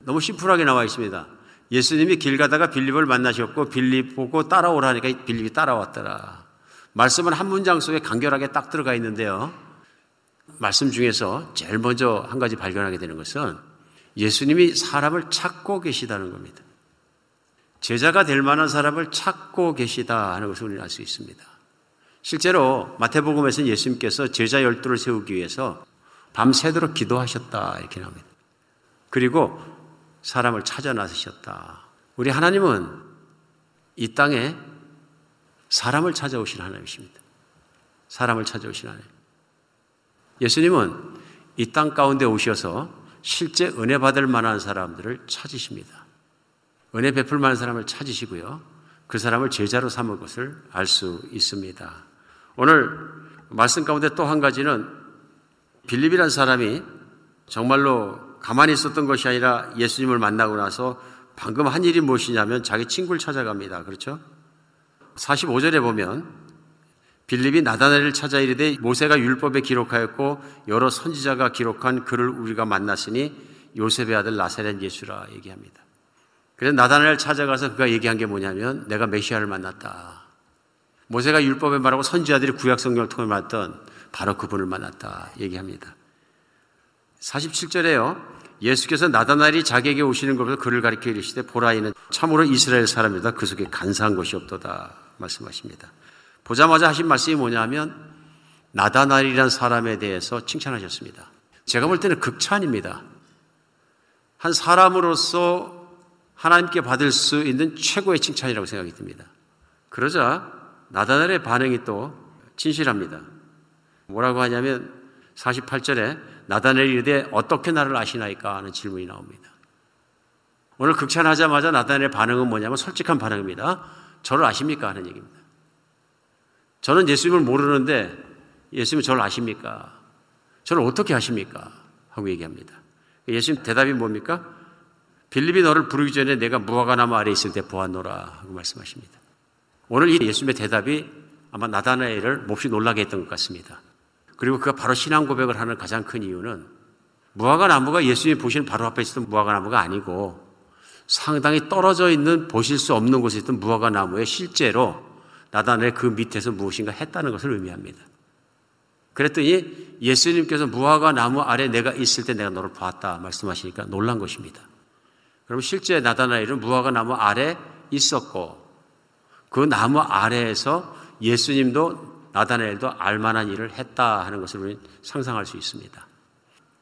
[SPEAKER 6] 너무 심플하게 나와 있습니다. 예수님이 길 가다가 빌립을 만나셨고 빌립 보고 따라오라니까 빌립이 따라왔더라. 말씀은 한 문장 속에 간결하게 딱 들어가 있는데요. 말씀 중에서 제일 먼저 한 가지 발견하게 되는 것은 예수님이 사람을 찾고 계시다는 겁니다. 제자가 될 만한 사람을 찾고 계시다 하는 것을 우리는 알 수 있습니다. 실제로 마태복음에서는 예수님께서 제자 열두를 세우기 위해서 밤새도록 기도하셨다 이렇게 나옵니다. 그리고 사람을 찾아 나서셨다. 우리 하나님은 이 땅에 사람을 찾아오신 하나님이십니다. 사람을 찾아오신 하나님. 예수님은 이 땅 가운데 오셔서 실제 은혜 받을 만한 사람들을 찾으십니다. 은혜 베풀 만한 사람을 찾으시고요. 그 사람을 제자로 삼을 것을 알 수 있습니다. 오늘 말씀 가운데 또 한 가지는 빌립이라는 사람이 정말로 가만히 있었던 것이 아니라 예수님을 만나고 나서 방금 한 일이 무엇이냐면 자기 친구를 찾아갑니다. 그렇죠? 45절에 보면 빌립이 나다나엘을 찾아 이르되 모세가 율법에 기록하였고 여러 선지자가 기록한 그를 우리가 만났으니 요셉의 아들 나사렛 예수라 얘기합니다. 그래서 나다나엘 찾아가서 그가 얘기한 게 뭐냐면 내가 메시아를 만났다. 모세가 율법에 말하고 선지자들이 구약 성경을 통해 말했던 바로 그분을 만났다 얘기합니다. 47절에요. 예수께서 나다나엘이 자기에게 오시는 것에서 그를 가리켜 이르시되 보라 이는 참으로 이스라엘 사람이다 그 속에 간사한 것이 없도다 말씀하십니다. 보자마자 하신 말씀이 뭐냐면 나다나엘이란 사람에 대해서 칭찬하셨습니다. 제가 볼 때는 극찬입니다. 한 사람으로서 하나님께 받을 수 있는 최고의 칭찬이라고 생각이 듭니다. 그러자 나다나엘의 반응이 또 진실합니다. 뭐라고 하냐면 48절에 나다넬이 이르되 어떻게 나를 아시나이까 하는 질문이 나옵니다. 오늘 극찬하자마자 나다넬의 반응은 뭐냐면 솔직한 반응입니다. 저를 아십니까 하는 얘기입니다. 저는 예수님을 모르는데 예수님 저를 아십니까? 저를 어떻게 아십니까? 하고 얘기합니다. 예수님 대답이 뭡니까? 빌립이 너를 부르기 전에 내가 무화과나무 아래 있을 때 보았노라 하고 말씀하십니다. 오늘 이 예수님의 대답이 아마 나다나엘을 몹시 놀라게 했던 것 같습니다. 그리고 그가 바로 신앙 고백을 하는 가장 큰 이유는 무화과 나무가 예수님이 보시는 바로 앞에 있었던 무화과 나무가 아니고 상당히 떨어져 있는 보실 수 없는 곳에 있던 무화과 나무에 실제로 나단의 그 밑에서 무엇인가 했다는 것을 의미합니다. 그랬더니 예수님께서 무화과 나무 아래 내가 있을 때 내가 너를 봤다 말씀하시니까 놀란 것입니다. 그럼 실제 나다나엘은 무화과 나무 아래 있었고 그 나무 아래에서 예수님도 나다나엘도 알만한 일을 했다 하는 것을 우리는 상상할 수 있습니다.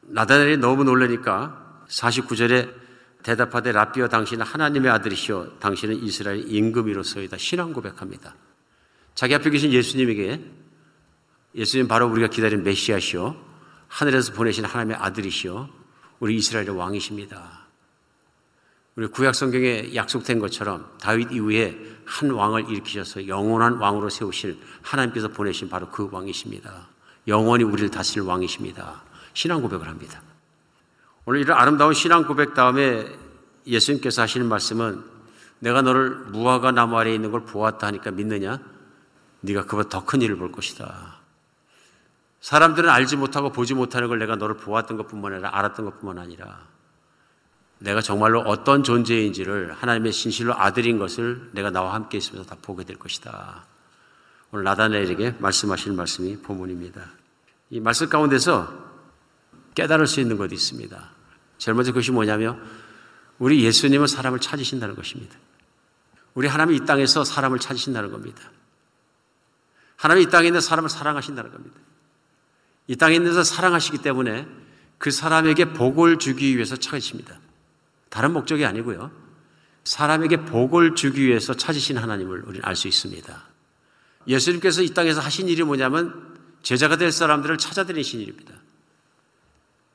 [SPEAKER 6] 나다나엘이 너무 놀라니까 49절에 대답하되 라비어 당신은 하나님의 아들이시오 당신은 이스라엘 임금이로서이다 신앙 고백합니다. 자기 앞에 계신 예수님에게 예수님 바로 우리가 기다린 메시아시오 하늘에서 보내신 하나님의 아들이시오 우리 이스라엘의 왕이십니다. 우리 구약 성경에 약속된 것처럼 다윗 이후에 한 왕을 일으키셔서 영원한 왕으로 세우실 하나님께서 보내신 바로 그 왕이십니다. 영원히 우리를 다스릴 왕이십니다. 신앙 고백을 합니다. 오늘 이런 아름다운 신앙 고백 다음에 예수님께서 하시는 말씀은 내가 너를 무화과 나무 아래에 있는 걸 보았다 하니까 믿느냐? 네가 그보다 더 큰 일을 볼 것이다. 사람들은 알지 못하고 보지 못하는 걸 내가 너를 보았던 것뿐만 아니라 알았던 것뿐만 아니라 내가 정말로 어떤 존재인지를 하나님의 신실로 아들인 것을 내가 나와 함께 있으면서 다 보게 될 것이다. 오늘 나다나엘에게 말씀하시는 말씀이 본문입니다. 이 말씀 가운데서 깨달을 수 있는 것이 있습니다. 제일 먼저 그것이 뭐냐면 우리 예수님은 사람을 찾으신다는 것입니다. 우리 하나님이 이 땅에서 사람을 찾으신다는 겁니다. 하나님이 이 땅에 있는 사람을 사랑하신다는 겁니다. 이 땅에 있는 사 사랑하시기 때문에 그 사람에게 복을 주기 위해서 찾으십니다. 다른 목적이 아니고요. 사람에게 복을 주기 위해서 찾으신 하나님을 우리는 알 수 있습니다. 예수님께서 이 땅에서 하신 일이 뭐냐면 제자가 될 사람들을 찾아다니신 일입니다.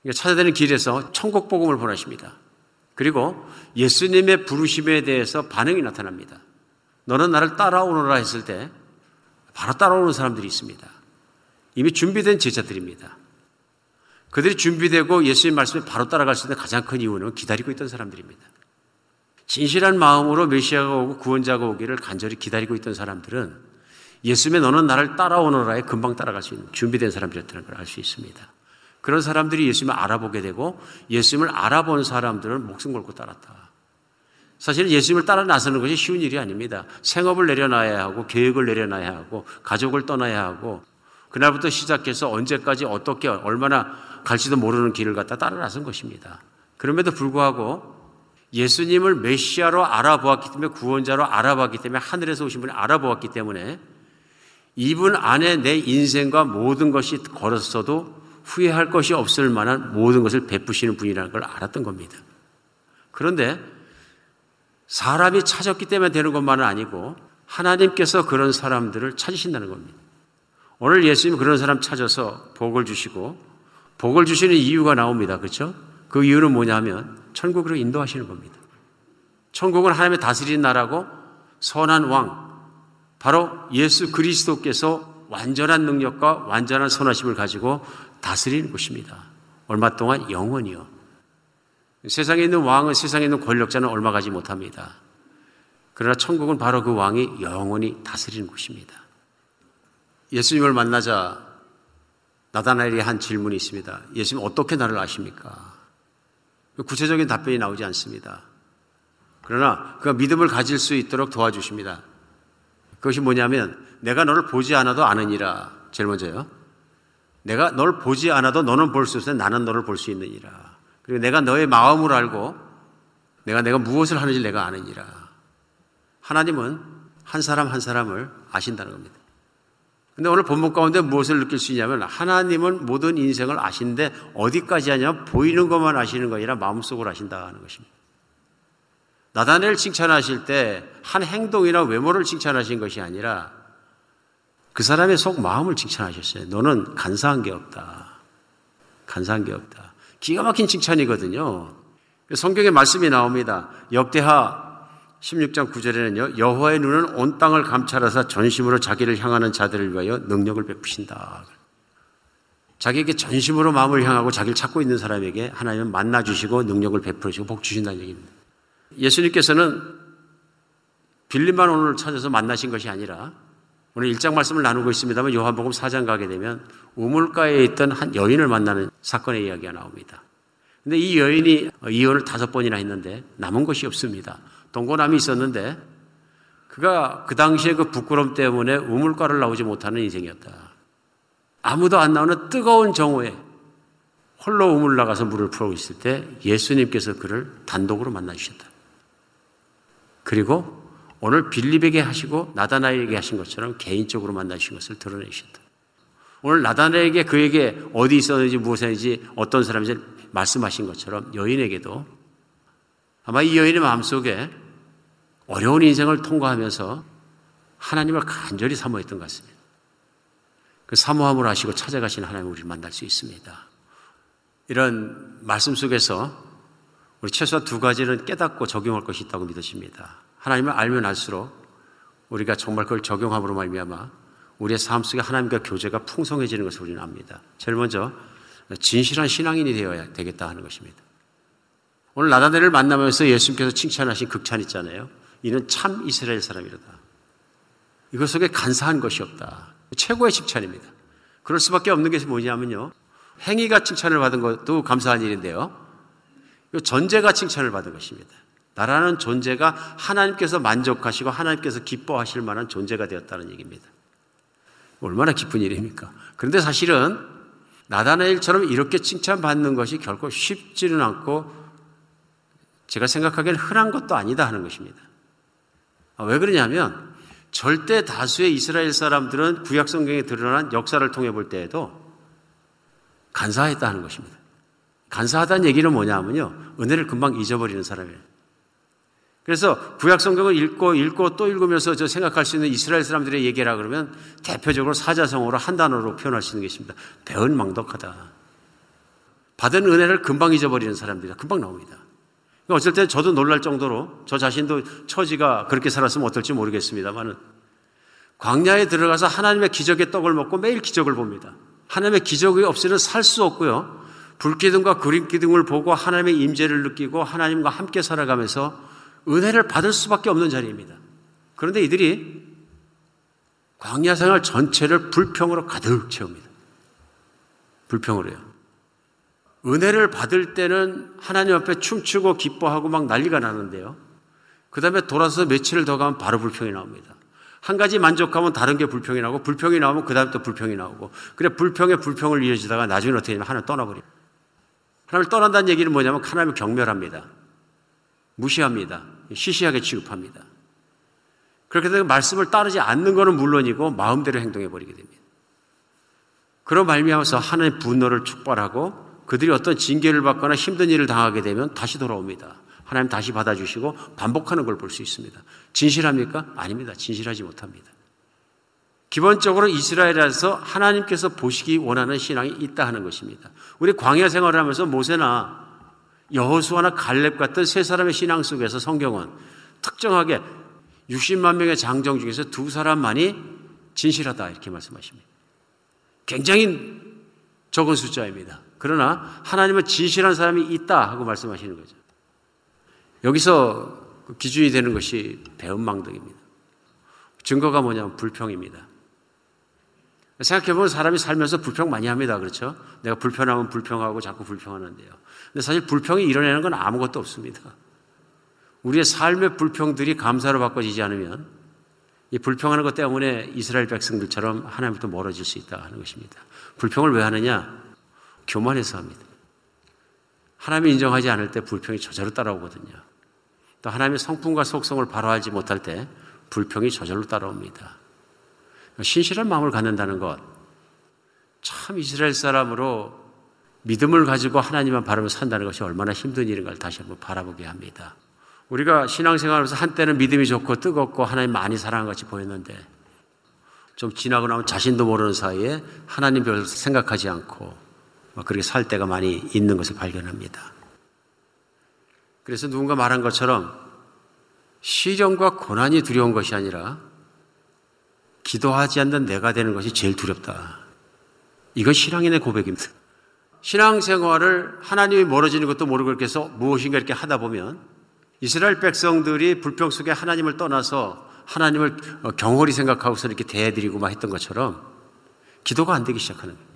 [SPEAKER 6] 그러니까 찾아다니는 길에서 천국 복음을 보내십니다. 그리고 예수님의 부르심에 대해서 반응이 나타납니다. 너는 나를 따라오너라 했을 때 바로 따라오는 사람들이 있습니다. 이미 준비된 제자들입니다. 그들이 준비되고 예수님 말씀에 바로 따라갈 수 있는 가장 큰 이유는 기다리고 있던 사람들입니다. 진실한 마음으로 메시아가 오고 구원자가 오기를 간절히 기다리고 있던 사람들은 예수님의 너는 나를 따라오너라에 금방 따라갈 수 있는 준비된 사람들이었다는 걸 알 수 있습니다. 그런 사람들이 예수님을 알아보게 되고 예수님을 알아본 사람들은 목숨 걸고 따랐다. 사실은 예수님을 따라 나서는 것이 쉬운 일이 아닙니다. 생업을 내려놔야 하고 계획을 내려놔야 하고 가족을 떠나야 하고 그날부터 시작해서 언제까지 어떻게 얼마나 갈지도 모르는 길을 갖다 따라 나선 것입니다. 그럼에도 불구하고 예수님을 메시아로 알아보았기 때문에 구원자로 알아봤기 때문에 하늘에서 오신 분이 알아보았기 때문에 이분 안에 내 인생과 모든 것이 걸었어도 후회할 것이 없을 만한 모든 것을 베푸시는 분이라는 걸 알았던 겁니다. 그런데 사람이 찾았기 때문에 되는 것만은 아니고 하나님께서 그런 사람들을 찾으신다는 겁니다. 오늘 예수님 그런 사람 찾아서 복을 주시고 복을 주시는 이유가 나옵니다. 그렇죠? 그 이유는 뭐냐면 천국으로 인도하시는 겁니다. 천국은 하나님의 다스리는 나라고 선한 왕 바로 예수 그리스도께서 완전한 능력과 완전한 선하심을 가지고 다스리는 곳입니다. 얼마 동안 영원히요. 세상에 있는 왕은 세상에 있는 권력자는 얼마 가지 못합니다. 그러나 천국은 바로 그 왕이 영원히 다스리는 곳입니다. 예수님을 만나자 나다나엘이 한 질문이 있습니다. 예수님 어떻게 나를 아십니까? 구체적인 답변이 나오지 않습니다. 그러나 그가 믿음을 가질 수 있도록 도와주십니다. 그것이 뭐냐면 내가 너를 보지 않아도 아느니라. 제일 먼저요. 내가 널 보지 않아도 너는 볼 수 있어 나는 너를 볼 수 있느니라. 그리고 내가 너의 마음을 알고 내가 내가 무엇을 하는지 내가 아느니라. 하나님은 한 사람 한 사람을 아신다는 겁니다. 근데 오늘 본문 가운데 무엇을 느낄 수 있냐면 하나님은 모든 인생을 아시는데 어디까지 하냐 보이는 것만 아시는 거 아니라 마음속으로 아신다는 것입니다. 나단을 칭찬하실 때 한 행동이나 외모를 칭찬하신 것이 아니라 그 사람의 속 마음을 칭찬하셨어요. 너는 간사한 게 없다. 간사한 게 없다. 기가 막힌 칭찬이거든요. 성경에 말씀이 나옵니다. 역대하 16장 9절에는요, 여호와의 눈은 온 땅을 감찰하사 전심으로 자기를 향하는 자들을 위하여 능력을 베푸신다. 자기에게 전심으로 마음을 향하고 자기를 찾고 있는 사람에게 하나님은 만나 주시고 능력을 베풀어 주시고 복 주신다는 얘기입니다. 예수님께서는 빌립만 오늘 찾아서 만나신 것이 아니라 오늘 1장 말씀을 나누고 있습니다만 요한복음 4장 가게 되면 우물가에 있던 한 여인을 만나는 사건의 이야기가 나옵니다. 근데 이 여인이 이혼을 다섯 번이나 했는데 남은 것이 없습니다. 동고남이 있었는데 그가 그 당시에 그 부끄럼 때문에 우물가를 나오지 못하는 인생이었다. 아무도 안 나오는 뜨거운 정오에 홀로 우물 나가서 물을 풀고 있을 때 예수님께서 그를 단독으로 만나 주셨다. 그리고 오늘 빌립에게 하시고 나다나에게 하신 것처럼 개인적으로 만나 주신 것을 드러내셨다. 오늘 나다나에게 그에게 어디 있었는지 무엇인지 어떤 사람인지 말씀하신 것처럼 여인에게도 아마 이 여인의 마음속에 어려운 인생을 통과하면서 하나님을 간절히 사모했던 것 같습니다. 그 사모함을 하시고 찾아가신 하나님 우리를 만날 수 있습니다. 이런 말씀 속에서 우리 최소한 두 가지는 깨닫고 적용할 것이 있다고 믿어집니다. 하나님을 알면 알수록 우리가 정말 그걸 적용함으로 말미암아 우리의 삶 속에 하나님과 교제가 풍성해지는 것을 우리는 압니다. 제일 먼저 진실한 신앙인이 되어야 되겠다 하는 것입니다. 오늘 나다네를 만나면서 예수님께서 칭찬하신 극찬 있잖아요. 이는 참 이스라엘 사람이로다. 이것 속에 간사한 것이 없다. 최고의 칭찬입니다. 그럴 수밖에 없는 게 뭐냐면요. 행위가 칭찬을 받은 것도 감사한 일인데요. 전제가 칭찬을 받은 것입니다. 나라는 존재가 하나님께서 만족하시고 하나님께서 기뻐하실 만한 존재가 되었다는 얘기입니다. 얼마나 기쁜 일입니까? 그런데 사실은 나다나엘처럼 이렇게 칭찬받는 것이 결코 쉽지는 않고 제가 생각하기에는 흔한 것도 아니다 하는 것입니다. 아, 왜 그러냐면 절대 다수의 이스라엘 사람들은 구약 성경에 드러난 역사를 통해 볼 때에도 간사했다 하는 것입니다. 간사하다는 얘기는 뭐냐면요. 은혜를 금방 잊어버리는 사람이에요. 그래서 구약 성경을 읽고 읽고 또 읽으면서 저 생각할 수 있는 이스라엘 사람들의 얘기라 그러면 대표적으로 사자성어로 한 단어로 표현할 수 있는 것입니다. 배은망덕하다. 받은 은혜를 금방 잊어버리는 사람들이 금방 나옵니다. 그러니까 어쩔 때 저도 놀랄 정도로 저 자신도 처지가 그렇게 살았으면 어떨지 모르겠습니다만은 광야에 들어가서 하나님의 기적의 떡을 먹고 매일 기적을 봅니다. 하나님의 기적이 없이는 살 수 없고요. 불기둥과 그림기둥을 보고 하나님의 임재를 느끼고 하나님과 함께 살아가면서 은혜를 받을 수밖에 없는 자리입니다. 그런데 이들이 광야 생활 전체를 불평으로 가득 채웁니다. 불평으로요. 은혜를 받을 때는 하나님 앞에 춤추고 기뻐하고 막 난리가 나는데요. 그 다음에 돌아서 며칠을 더 가면 바로 불평이 나옵니다. 한 가지 만족하면 다른 게 불평이 나오고 불평이 나오면 그 다음에 또 불평이 나오고 그래 불평에 불평을 이어지다가 나중에 어떻게 되냐면 하나님 떠나버려요. 하나님을 떠난다는 얘기는 뭐냐면 하나님을 경멸합니다. 무시합니다. 시시하게 취급합니다. 그렇게 되면 말씀을 따르지 않는 것은 물론이고 마음대로 행동해 버리게 됩니다. 그런 말미암아서 하나님의 분노를 축발하고 그들이 어떤 징계를 받거나 힘든 일을 당하게 되면 다시 돌아옵니다. 하나님 다시 받아주시고 반복하는 걸 볼 수 있습니다. 진실합니까? 아닙니다. 진실하지 못합니다. 기본적으로 이스라엘에서 하나님께서 보시기 원하는 신앙이 있다 하는 것입니다. 우리 광야 생활을 하면서 모세나 여호수아나 갈렙 같은 세 사람의 신앙 속에서 성경은 특정하게 60만 명의 장정 중에서 두 사람만이 진실하다 이렇게 말씀하십니다. 굉장히 적은 숫자입니다. 그러나 하나님은 진실한 사람이 있다 하고 말씀하시는 거죠. 여기서 그 기준이 되는 것이 배은망덕입니다. 증거가 뭐냐면 불평입니다. 생각해보면 사람이 살면서 불평 많이 합니다. 그렇죠? 내가 불편하면 불평하고 자꾸 불평하는데요. 근데 사실 불평이 이뤄내는 건 아무것도 없습니다. 우리의 삶의 불평들이 감사로 바꿔지지 않으면 이 불평하는 것 때문에 이스라엘 백성들처럼 하나님부터 멀어질 수 있다 하는 것입니다. 불평을 왜 하느냐? 교만해서 합니다. 하나님이 인정하지 않을 때 불평이 저절로 따라오거든요. 또 하나님의 성품과 속성을 바로 알지 못할 때 불평이 저절로 따라옵니다. 신실한 마음을 갖는다는 것, 참 이스라엘 사람으로 믿음을 가지고 하나님만 바라며 산다는 것이 얼마나 힘든 일인가를 다시 한번 바라보게 합니다. 우리가 신앙생활하면서 한때는 믿음이 좋고 뜨겁고 하나님 많이 사랑한 같이 보였는데 좀 지나고 나면 자신도 모르는 사이에 하나님 별로 생각하지 않고 그렇게 살 때가 많이 있는 것을 발견합니다. 그래서 누군가 말한 것처럼 시련과 고난이 두려운 것이 아니라 기도하지 않는 내가 되는 것이 제일 두렵다. 이건 신앙인의 고백입니다. 신앙생활을 하나님이 멀어지는 것도 모르고 이렇게 해서 무엇인가 이렇게 하다 보면 이스라엘 백성들이 불평 속에 하나님을 떠나서 하나님을 어, 경홀히 생각하고서 이렇게 대해드리고 막 했던 것처럼 기도가 안 되기 시작하는 거예요.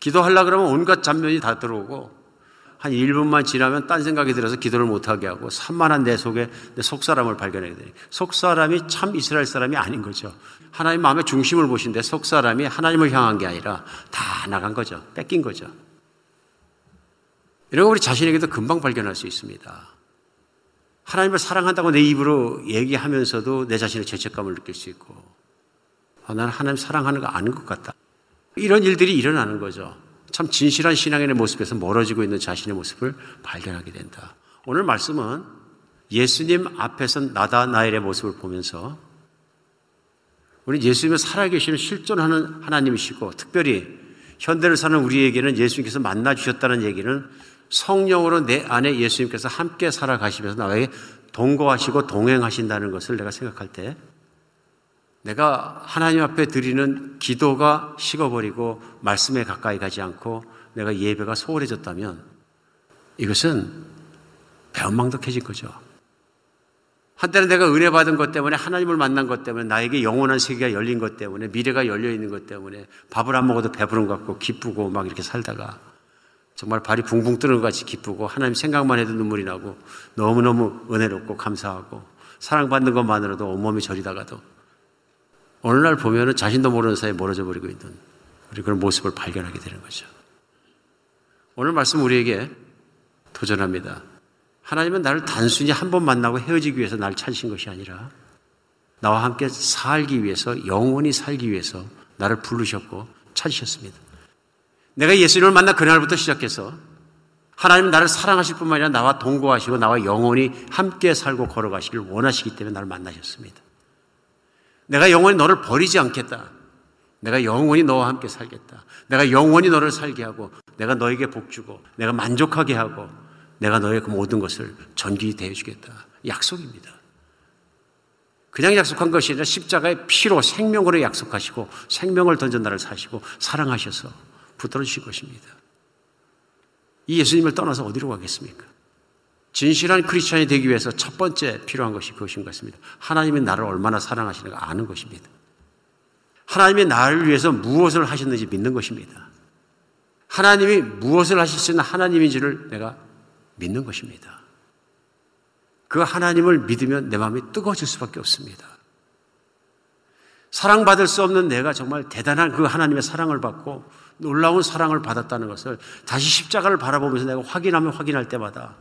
[SPEAKER 6] 기도하려 그러면 온갖 잡면이 다 들어오고 한 1분만 지나면 딴 생각이 들어서 기도를 못하게 하고 산만한 내 속에 내 속사람을 발견하게 되니 속사람이 참 이스라엘 사람이 아닌 거죠. 하나님 마음의 중심을 보신데 속사람이 하나님을 향한 게 아니라 다 나간 거죠. 뺏긴 거죠. 이런 거 우리 자신에게도 금방 발견할 수 있습니다. 하나님을 사랑한다고 내 입으로 얘기하면서도 내 자신의 죄책감을 느낄 수 있고, 아, 나는 하나님 사랑하는 거 아는 것 같다. 이런 일들이 일어나는 거죠. 참 진실한 신앙인의 모습에서 멀어지고 있는 자신의 모습을 발견하게 된다. 오늘 말씀은 예수님 앞에서 나다 나엘의 모습을 보면서 우리 예수님을 살아계시는 실존하는 하나님이시고 특별히 현대를 사는 우리에게는 예수님께서 만나 주셨다는 얘기는 성령으로 내 안에 예수님께서 함께 살아가시면서 나에게 동거하시고 동행하신다는 것을 내가 생각할 때 내가 하나님 앞에 드리는 기도가 식어버리고 말씀에 가까이 가지 않고 내가 예배가 소홀해졌다면 이것은 배은망덕해진 거죠. 한때는 내가 은혜 받은 것 때문에 하나님을 만난 것 때문에 나에게 영원한 세계가 열린 것 때문에 미래가 열려 있는 것 때문에 밥을 안 먹어도 배부른 것 같고 기쁘고 막 이렇게 살다가 정말 발이 붕붕 뜨는 것 같이 기쁘고 하나님 생각만 해도 눈물이 나고 너무너무 은혜롭고 감사하고 사랑받는 것만으로도 온몸이 저리다가도 어느 날 보면은 자신도 모르는 사이에 멀어져 버리고 있는 우리 그런 모습을 발견하게 되는 거죠. 오늘 말씀 우리에게 도전합니다. 하나님은 나를 단순히 한 번 만나고 헤어지기 위해서 나를 찾으신 것이 아니라 나와 함께 살기 위해서 영원히 살기 위해서 나를 부르셨고 찾으셨습니다. 내가 예수님을 만나 그날부터 시작해서 하나님 나를 사랑하실 뿐만 아니라 나와 동거하시고 나와 영원히 함께 살고 걸어가시길 원하시기 때문에 나를 만나셨습니다. 내가 영원히 너를 버리지 않겠다. 내가 영원히 너와 함께 살겠다. 내가 영원히 너를 살게 하고 내가 너에게 복 주고 내가 만족하게 하고 내가 너의 그 모든 것을 전기 대해 주겠다. 약속입니다. 그냥 약속한 것이 아니라 십자가의 피로 생명으로 약속하시고 생명을 던져 나를 사시고 사랑하셔서 붙들어 주신 것입니다. 이 예수님을 떠나서 어디로 가겠습니까? 진실한 크리스천이 되기 위해서 첫 번째 필요한 것이 그것인 것 같습니다. 하나님이 나를 얼마나 사랑하시는가 아는 것입니다. 하나님이 나를 위해서 무엇을 하셨는지 믿는 것입니다. 하나님이 무엇을 하실 수 있는 하나님인지를 내가 믿는 것입니다. 그 하나님을 믿으면 내 마음이 뜨거워질 수밖에 없습니다. 사랑받을 수 없는 내가 정말 대단한 그 하나님의 사랑을 받고 놀라운 사랑을 받았다는 것을 다시 십자가를 바라보면서 내가 확인하면 확인할 때마다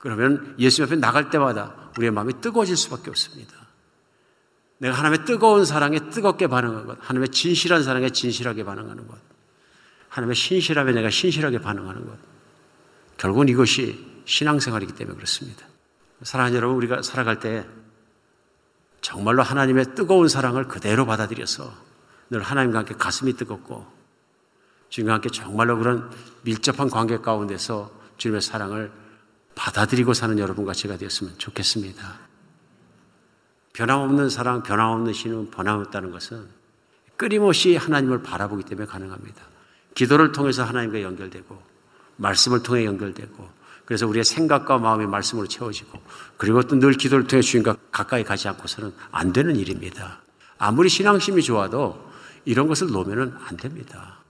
[SPEAKER 6] 그러면 예수 앞에 나갈 때마다 우리의 마음이 뜨거워질 수밖에 없습니다. 내가 하나님의 뜨거운 사랑에 뜨겁게 반응하는 것, 하나님의 진실한 사랑에 진실하게 반응하는 것, 하나님의 신실함에 내가 신실하게 반응하는 것. 결국은 이것이 신앙생활이기 때문에 그렇습니다. 사랑하는 여러분, 우리가 살아갈 때 정말로 하나님의 뜨거운 사랑을 그대로 받아들여서 늘 하나님과 함께 가슴이 뜨겁고 주님과 함께 정말로 그런 밀접한 관계 가운데서 주님의 사랑을 받아들이고 사는 여러분과 제가 되었으면 좋겠습니다. 변함없는 사랑, 변함없는 신은 변함없다는 것은 끊임없이 하나님을 바라보기 때문에 가능합니다. 기도를 통해서 하나님과 연결되고, 말씀을 통해 연결되고, 그래서 우리의 생각과 마음이 말씀으로 채워지고, 그리고 또 늘 기도를 통해 주님과 가까이 가지 않고서는 안 되는 일입니다. 아무리 신앙심이 좋아도 이런 것을 놓으면 안 됩니다.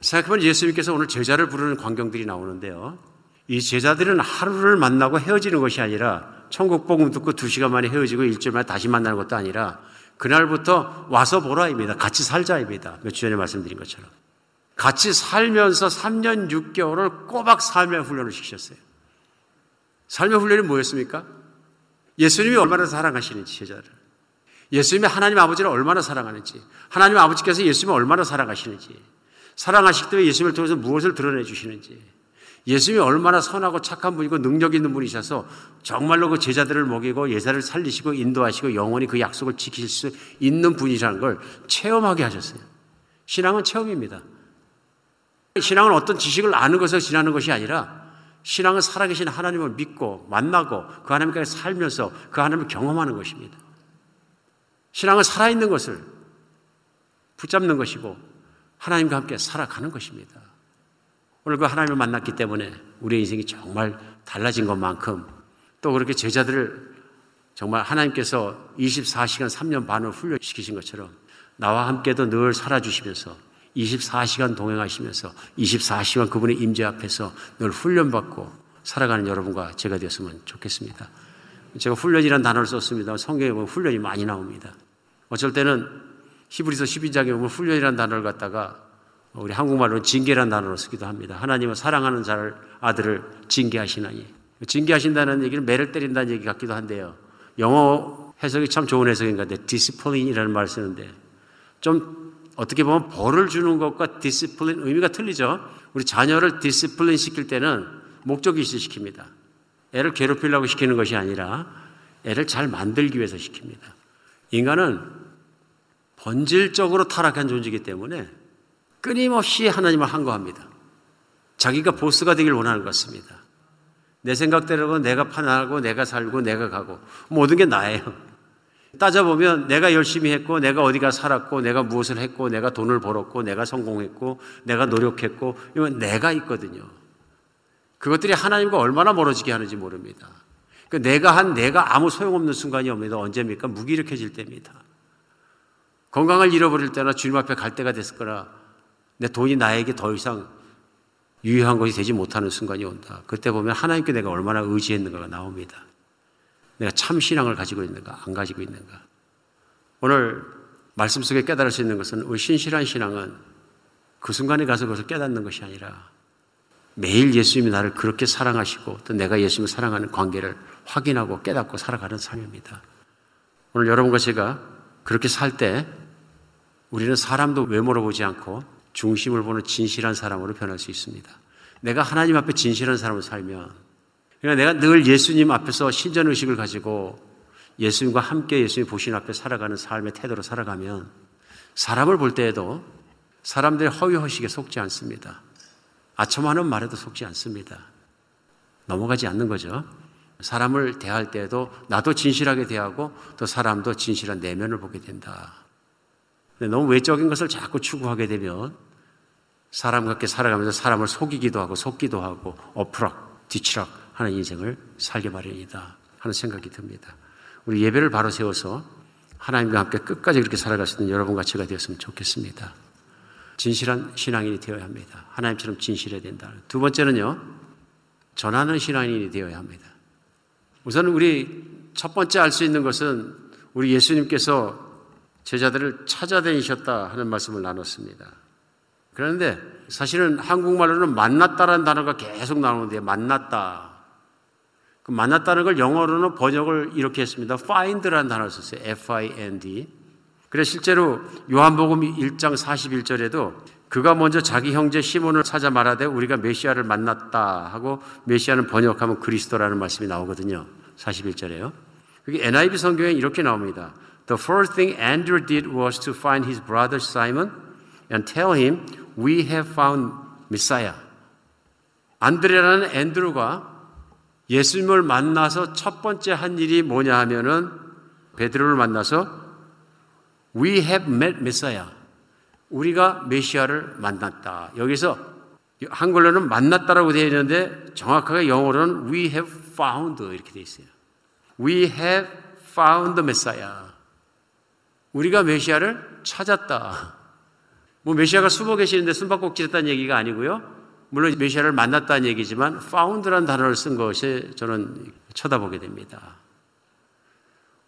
[SPEAKER 6] 생각해보면 예수님께서 오늘 제자를 부르는 광경들이 나오는데요. 이 제자들은 하루를 만나고 헤어지는 것이 아니라 천국 복음 듣고 두 시간 만에 헤어지고 일주일 만에 다시 만나는 것도 아니라 그날부터 와서 보라입니다. 같이 살자입니다. 며칠 전에 말씀드린 것처럼. 같이 살면서 3년 6개월을 꼬박 삶의 훈련을 시키셨어요. 삶의 훈련이 뭐였습니까? 예수님이 얼마나 사랑하시는지 제자를. 예수님이 하나님 아버지를 얼마나 사랑하는지. 하나님 아버지께서 예수님을 얼마나 사랑하시는지. 사랑하시기 때문에 예수님을 통해서 무엇을 드러내 주시는지. 예수님이 얼마나 선하고 착한 분이고 능력 있는 분이셔서 정말로 그 제자들을 먹이고 예사를 살리시고 인도하시고 영원히 그 약속을 지키실 수 있는 분이라는 걸 체험하게 하셨어요. 신앙은 체험입니다. 신앙은 어떤 지식을 아는 것을 지나는 것이 아니라 신앙은 살아계신 하나님을 믿고 만나고 그 하나님께 살면서 그 하나님을 경험하는 것입니다. 신앙은 살아있는 것을 붙잡는 것이고 하나님과 함께 살아가는 것입니다. 오늘 그 하나님을 만났기 때문에 우리의 인생이 정말 달라진 것만큼 또 그렇게 제자들을 정말 하나님께서 24시간 3년 반을 훈련시키신 것처럼 나와 함께도 늘 살아주시면서 24시간 동행하시면서 24시간 그분의 임재 앞에서 늘 훈련받고 살아가는 여러분과 제가 되었으면 좋겠습니다. 제가 훈련이라는 단어를 썼습니다. 성경에 보면 훈련이 많이 나옵니다. 어쩔 때는 히브리서 12장에 보면 훈련이라는 단어를 갖다가 우리 한국말로는 징계라는 단어로 쓰기도 합니다. 하나님은 사랑하는 자를 아들을 징계하시나니 징계하신다는 얘기는 매를 때린다는 얘기 같기도 한데요. 영어 해석이 참 좋은 해석인 것 같아요. discipline이라는 말을 쓰는데 좀 어떻게 보면 벌을 주는 것과 discipline 의미가 틀리죠. 우리 자녀를 discipline 시킬 때는 목적이 있어 시킵니다. 애를 괴롭히려고 시키는 것이 아니라 애를 잘 만들기 위해서 시킵니다. 인간은 본질적으로 타락한 존재이기 때문에 끊임없이 하나님을 항거합니다. 자기가 보스가 되길 원하는 것 같습니다. 내 생각대로 내가 판단하고 내가 살고 내가 가고 모든 게 나예요. 따져보면 내가 열심히 했고, 내가 어디가 살았고, 내가 무엇을 했고, 내가 돈을 벌었고, 내가 성공했고, 내가 노력했고, 이건 내가 있거든요. 그것들이 하나님과 얼마나 멀어지게 하는지 모릅니다. 그 내가 한 내가 아무 소용없는 순간이 옵니다. 언제입니까? 무기력해질 때입니다. 건강을 잃어버릴 때나 주님 앞에 갈 때가 됐을 거라 내 돈이 나에게 더 이상 유효한 것이 되지 못하는 순간이 온다. 그때 보면 하나님께 내가 얼마나 의지했는가가 나옵니다. 내가 참 신앙을 가지고 있는가, 안 가지고 있는가. 오늘 말씀 속에 깨달을 수 있는 것은 우리 신실한 신앙은 그 순간에 가서 그것을 깨닫는 것이 아니라 매일 예수님이 나를 그렇게 사랑하시고 또 내가 예수님을 사랑하는 관계를 확인하고 깨닫고 살아가는 삶입니다. 오늘 여러분과 제가 그렇게 살 때 우리는 사람도 외모로 보지 않고 중심을 보는 진실한 사람으로 변할 수 있습니다. 내가 하나님 앞에 진실한 사람으로 살면 그러니까 내가 늘 예수님 앞에서 신전 의식을 가지고 예수님과 함께 예수님 보신 앞에 살아가는 삶의 태도로 살아가면 사람을 볼 때에도 사람들의 허위 허식에 속지 않습니다. 아첨하는 말에도 속지 않습니다. 넘어가지 않는 거죠. 사람을 대할 때에도 나도 진실하게 대하고 또 사람도 진실한 내면을 보게 된다. 너무 외적인 것을 자꾸 추구하게 되면 사람 같게 살아가면서 사람을 속이기도 하고 속기도 하고 엎으락 뒤치락 하는 인생을 살게 마련이다 하는 생각이 듭니다. 우리 예배를 바로 세워서 하나님과 함께 끝까지 그렇게 살아갈 수 있는 여러분과 제가 되었으면 좋겠습니다. 진실한 신앙인이 되어야 합니다. 하나님처럼 진실해야 된다. 두 번째는요, 전하는 신앙인이 되어야 합니다. 우선 우리 첫 번째 알 수 있는 것은 우리 예수님께서 제자들을 찾아다니셨다 하는 말씀을 나눴습니다. 그런데 사실은 한국말로는 만났다라는 단어가 계속 나오는데 만났다. 그 만났다는 걸 영어로는 번역을 이렇게 했습니다. find라는 단어를 썼어요. F-I-N-D. 그래서 실제로 요한복음 1장 41절에도 그가 먼저 자기 형제 시몬을 찾아 말하되 우리가 메시아를 만났다 하고 메시아는 번역하면 그리스도라는 말씀이 나오거든요. 41절에요. 그게 NIV 성경에 이렇게 나옵니다. The first thing Andrew did was to find his brother Simon and tell him, We have found Messiah. 안드레라는 앤드루가 예수님을 만나서 첫 번째 한 일이 뭐냐 하면은 베드로를 만나서 We have met Messiah. 우리가 메시아를 만났다. 여기서 한글로는 만났다라고 되어 있는데 정확하게 영어로는 We have found 이렇게 되어 있어요. We have found the Messiah. 우리가 메시아를 찾았다. 뭐 메시아가 숨어 계시는데 숨바꼭질 했다는 얘기가 아니고요. 물론 메시아를 만났다는 얘기지만 found라는 단어를 쓴 것이 저는 쳐다보게 됩니다.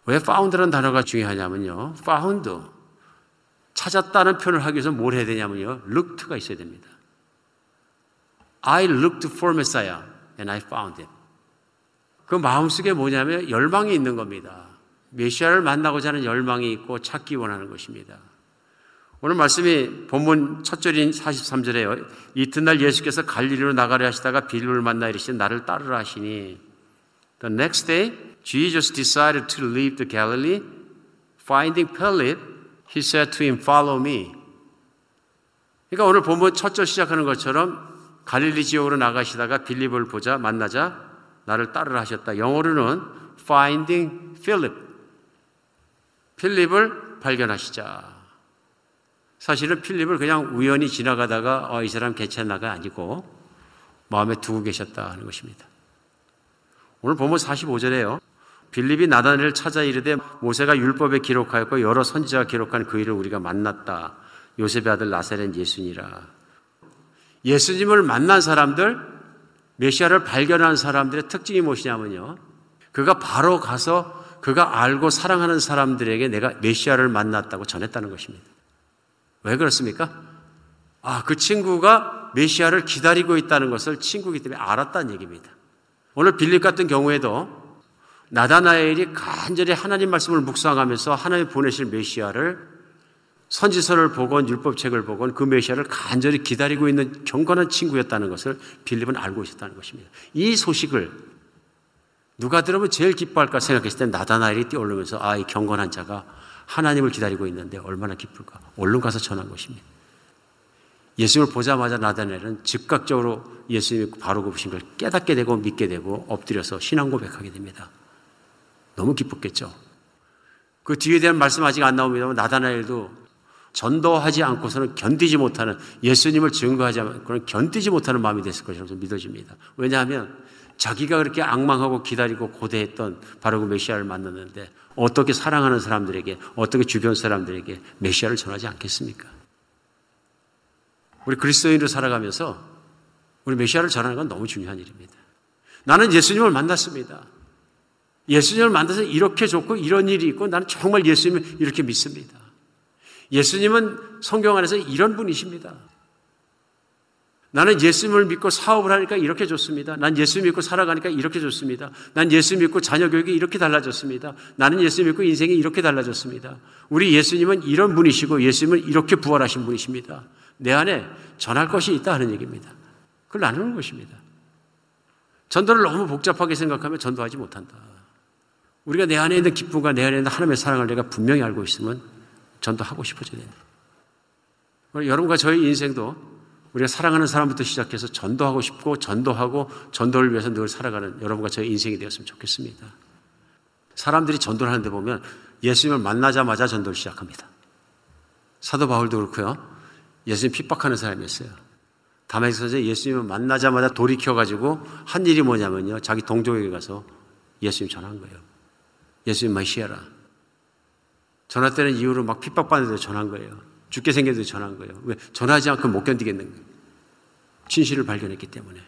[SPEAKER 6] 왜 found라는 단어가 중요하냐면요. found 찾았다는 표현을 하기 위해서 뭘 해야 되냐면요. looked가 있어야 됩니다. I looked for Messiah and I found him. 그 마음속에 뭐냐면 열망이 있는 겁니다. 메시아를 만나고자 하는 열망이 있고 찾기 원하는 것입니다. 오늘 말씀이 본문 첫 절인 43절에요. 이튿날 예수께서 갈릴리로 나가려 하시다가 빌립을 만나 이르시되 나를 따르라 하시니 The next day Jesus decided to leave the Galilee. Finding Philip, he said to him, Follow me. 그러니까 오늘 본문 첫 절 시작하는 것처럼 갈릴리 지역으로 나가시다가 빌립을 보자 만나자 나를 따르라 하셨다. 영어로는 Finding Philip. 필립을 발견하시자. 사실은 필립을 그냥 우연히 지나가다가 어, 이 사람 괜찮나가 아니고 마음에 두고 계셨다 하는 것입니다. 오늘 보면 45절에요. 빌립이 나단을 찾아 이르되 모세가 율법에 기록하였고 여러 선지자가 기록한 그 일을 우리가 만났다. 요셉의 아들 나사렛 예수니라. 예수님을 만난 사람들, 메시아를 발견한 사람들의 특징이 무엇이냐면요. 그가 바로 가서 그가 알고 사랑하는 사람들에게 내가 메시아를 만났다고 전했다는 것입니다. 왜 그렇습니까? 아, 그 친구가 메시아를 기다리고 있다는 것을 친구기 때문에 알았다는 얘기입니다. 오늘 빌립 같은 경우에도 나다나엘이 간절히 하나님 말씀을 묵상하면서 하나님 보내실 메시아를 선지서를 보건 율법책을 보건 그 메시아를 간절히 기다리고 있는 경건한 친구였다는 것을 빌립은 알고 있었다는 것입니다. 이 소식을 누가 들으면 제일 기뻐할까 생각했을 때 나다나엘이 뛰어오르면서 아, 이 경건한 자가 하나님을 기다리고 있는데 얼마나 기쁠까. 얼른 가서 전한 것입니다. 예수님을 보자마자 나다나엘은 즉각적으로 예수님이 바로 굽으신 걸 깨닫게 되고 믿게 되고 엎드려서 신앙 고백하게 됩니다. 너무 기뻤겠죠. 그 뒤에 대한 말씀 아직 안 나옵니다만 나다나엘도 전도하지 않고서는 견디지 못하는 예수님을 증거하지 않고는 견디지 못하는 마음이 됐을 것이라고 믿어집니다. 왜냐하면 자기가 그렇게 악망하고 기다리고 고대했던 바로 그 메시아를 만났는데 어떻게 사랑하는 사람들에게 어떻게 주변 사람들에게 메시아를 전하지 않겠습니까? 우리 그리스도인으로 살아가면서 우리 메시아를 전하는 건 너무 중요한 일입니다. 나는 예수님을 만났습니다. 예수님을 만나서 이렇게 좋고 이런 일이 있고 나는 정말 예수님을 이렇게 믿습니다. 예수님은 성경 안에서 이런 분이십니다. 나는 예수님을 믿고 사업을 하니까 이렇게 좋습니다. 난 예수 믿고 살아가니까 이렇게 좋습니다. 난 예수 믿고 자녀 교육이 이렇게 달라졌습니다. 나는 예수 믿고 인생이 이렇게 달라졌습니다. 우리 예수님은 이런 분이시고 예수님은 이렇게 부활하신 분이십니다. 내 안에 전할 것이 있다 하는 얘기입니다. 그걸 나누는 것입니다. 전도를 너무 복잡하게 생각하면 전도하지 못한다. 우리가 내 안에 있는 기쁨과 내 안에 있는 하나님의 사랑을 내가 분명히 알고 있으면 전도하고 싶어져야 된다. 여러분과 저희 인생도 우리가 사랑하는 사람부터 시작해서 전도하고 싶고 전도하고 전도를 위해서 늘 살아가는 여러분과 저희 인생이 되었으면 좋겠습니다. 사람들이 전도를 하는데 보면 예수님을 만나자마자 전도를 시작합니다. 사도 바울도 그렇고요. 예수님 핍박하는 사람이었어요. 다메섹에서 예수님을 만나자마자 돌이켜가지고 한 일이 뭐냐면요. 자기 동족에게 가서 예수님 전한 거예요. 예수님 마시아라. 전화 때는 이후로 막 핍박받는데 전한 거예요. 죽게 생겼는데 전한 거예요. 왜? 전하지 않고 못 견디겠는 거예요. 진실을 발견했기 때문에.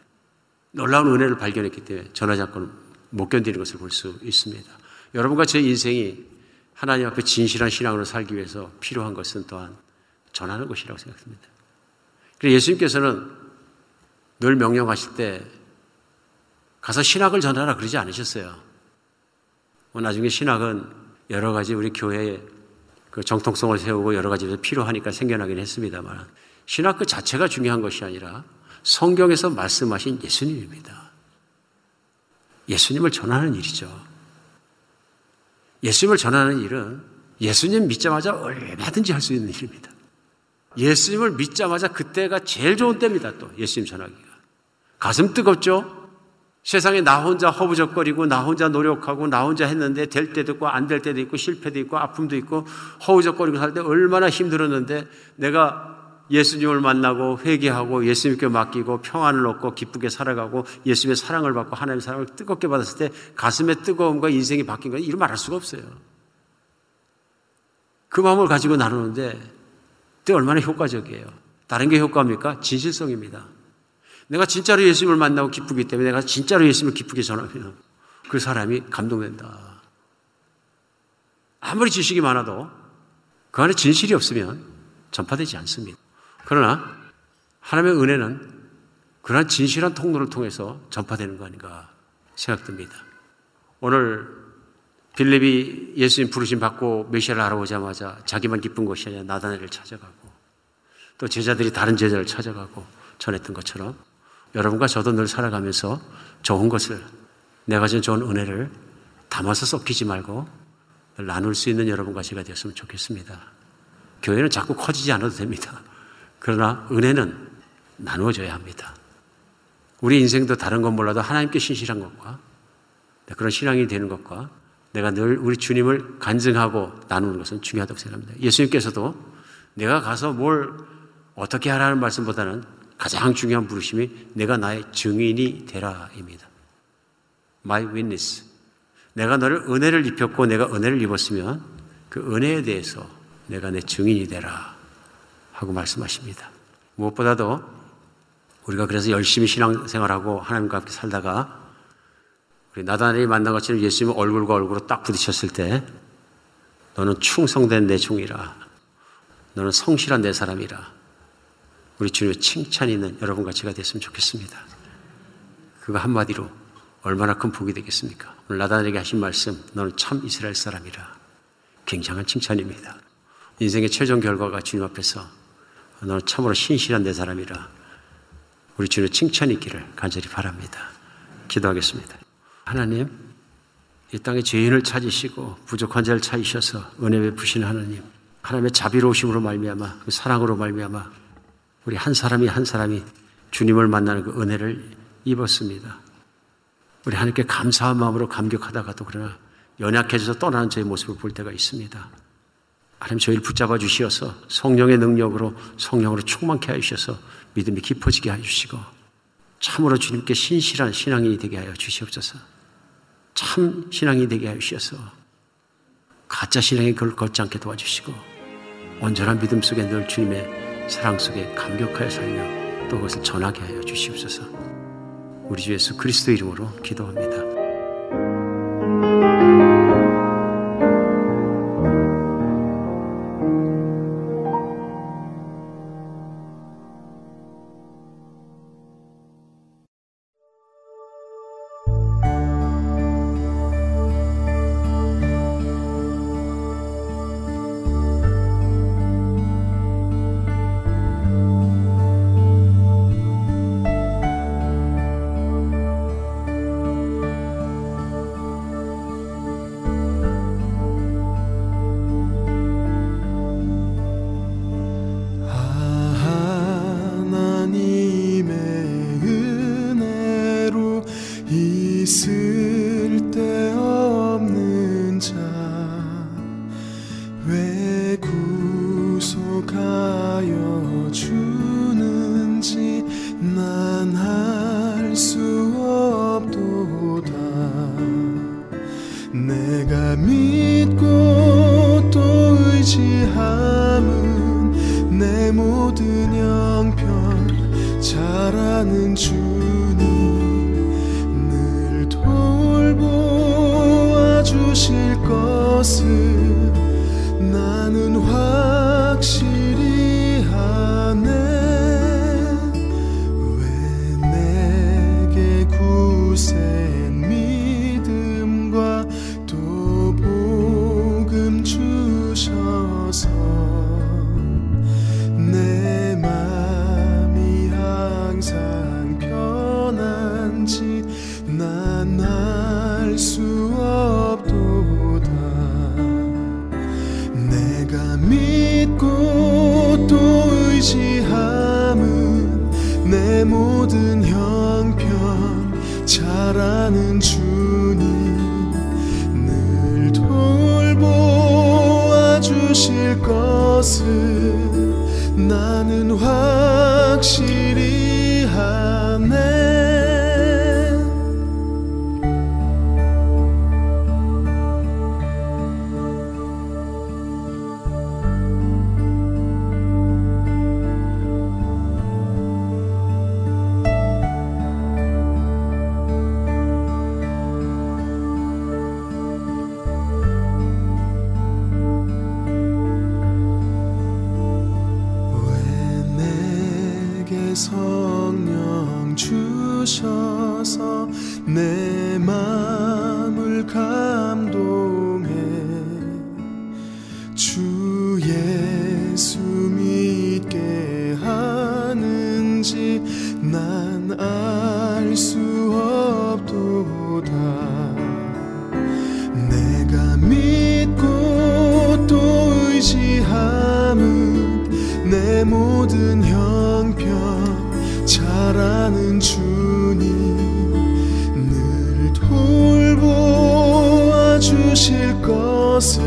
[SPEAKER 6] 놀라운 은혜를 발견했기 때문에 전하지 않고는 못 견디는 것을 볼 수 있습니다. 여러분과 제 인생이 하나님 앞에 진실한 신앙으로 살기 위해서 필요한 것은 또한 전하는 것이라고 생각합니다. 그래서 예수님께서는 늘 명령하실 때 가서 신학을 전하라 그러지 않으셨어요. 뭐 나중에 신학은 여러 가지 우리 교회에 그 정통성을 세우고 여러 가지 필요하니까 생겨나긴 했습니다만 신학 그 자체가 중요한 것이 아니라 성경에서 말씀하신 예수님입니다. 예수님을 전하는 일이죠. 예수님을 전하는 일은 예수님 믿자마자 얼마든지 할 수 있는 일입니다. 예수님을 믿자마자 그때가 제일 좋은 때입니다. 또 예수님 전하기가. 가슴 뜨겁죠? 세상에 나 혼자 허우적거리고 나 혼자 노력하고 나 혼자 했는데 될 때도 있고 안 될 때도 있고 실패도 있고 아픔도 있고 허우적거리고 살 때 얼마나 힘들었는데 내가 예수님을 만나고 회개하고 예수님께 맡기고 평안을 얻고 기쁘게 살아가고 예수님의 사랑을 받고 하나님의 사랑을 뜨겁게 받았을 때 가슴의 뜨거움과 인생이 바뀐 건 이루 말할 수가 없어요. 그 마음을 가지고 나누는데 그때 얼마나 효과적이에요. 다른 게 효과입니까? 진실성입니다. 내가 진짜로 예수님을 만나고 기쁘기 때문에 내가 진짜로 예수님을 기쁘게 전하면 그 사람이 감동된다. 아무리 지식이 많아도 그 안에 진실이 없으면 전파되지 않습니다. 그러나 하나님의 은혜는 그러한 진실한 통로를 통해서 전파되는 거 아닌가 생각됩니다. 오늘 빌립이 예수님 부르심 받고 메시아를 알아보자마자 자기만 기쁜 것이 아니라 나다네를 찾아가고 또 제자들이 다른 제자를 찾아가고 전했던 것처럼 여러분과 저도 늘 살아가면서 좋은 것을 내가 준 좋은 은혜를 담아서 썩히지 말고 나눌 수 있는 여러분과 제가 되었으면 좋겠습니다. 교회는 자꾸 커지지 않아도 됩니다. 그러나 은혜는 나누어져야 합니다. 우리 인생도 다른 건 몰라도 하나님께 신실한 것과 그런 신앙이 되는 것과 내가 늘 우리 주님을 간증하고 나누는 것은 중요하다고 생각합니다. 예수님께서도 내가 가서 뭘 어떻게 하라는 말씀보다는 가장 중요한 부르심이 내가 나의 증인이 되라입니다. My witness. 내가 너를 은혜를 입혔고 내가 은혜를 입었으면 그 은혜에 대해서 내가 내 증인이 되라 하고 말씀하십니다. 무엇보다도 우리가 그래서 열심히 신앙생활하고 하나님과 함께 살다가 우리 나단이 만난 것처럼 예수님 얼굴과 얼굴로 딱 부딪혔을 때 너는 충성된 내 종이라 너는 성실한 내 사람이라 우리 주님의 칭찬이 있는 여러분과 제가 됐으면 좋겠습니다. 그거 한마디로 얼마나 큰 복이 되겠습니까? 오늘 나단에게 하신 말씀 너는 참 이스라엘 사람이라 굉장한 칭찬입니다. 인생의 최종 결과가 주님 앞에서 너는 참으로 신실한 내 사람이라 우리 주님 칭찬이 있기를 간절히 바랍니다. 기도하겠습니다. 하나님, 이 땅에 죄인을 찾으시고 부족한 자를 찾으셔서 은혜 베푸시는 하나님, 하나님의 자비로우심으로 말미암아 그 사랑으로 말미암아 우리 한 사람이 한 사람이 주님을 만나는 그 은혜를 입었습니다. 우리 하나님께 감사한 마음으로 감격하다가도 그러나 연약해져서 떠나는 저의 모습을 볼 때가 있습니다. 하나님 저희를 붙잡아 주시어서 성령의 능력으로 성령으로 충만케 하셔서 믿음이 깊어지게 해주시고 참으로 주님께 신실한 신앙이 되게 하여 주시옵소서. 참 신앙이 되게 하여 주셔서 가짜 신앙에 걸 걷지 않게 도와주시고 온전한 믿음 속에 늘 주님의 사랑 속에 감격하여 살며 또 그것을 전하게 하여 주시옵소서. 우리 주 예수 그리스도 이름으로 기도합니다.
[SPEAKER 3] 것을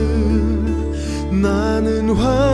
[SPEAKER 3] 나는 확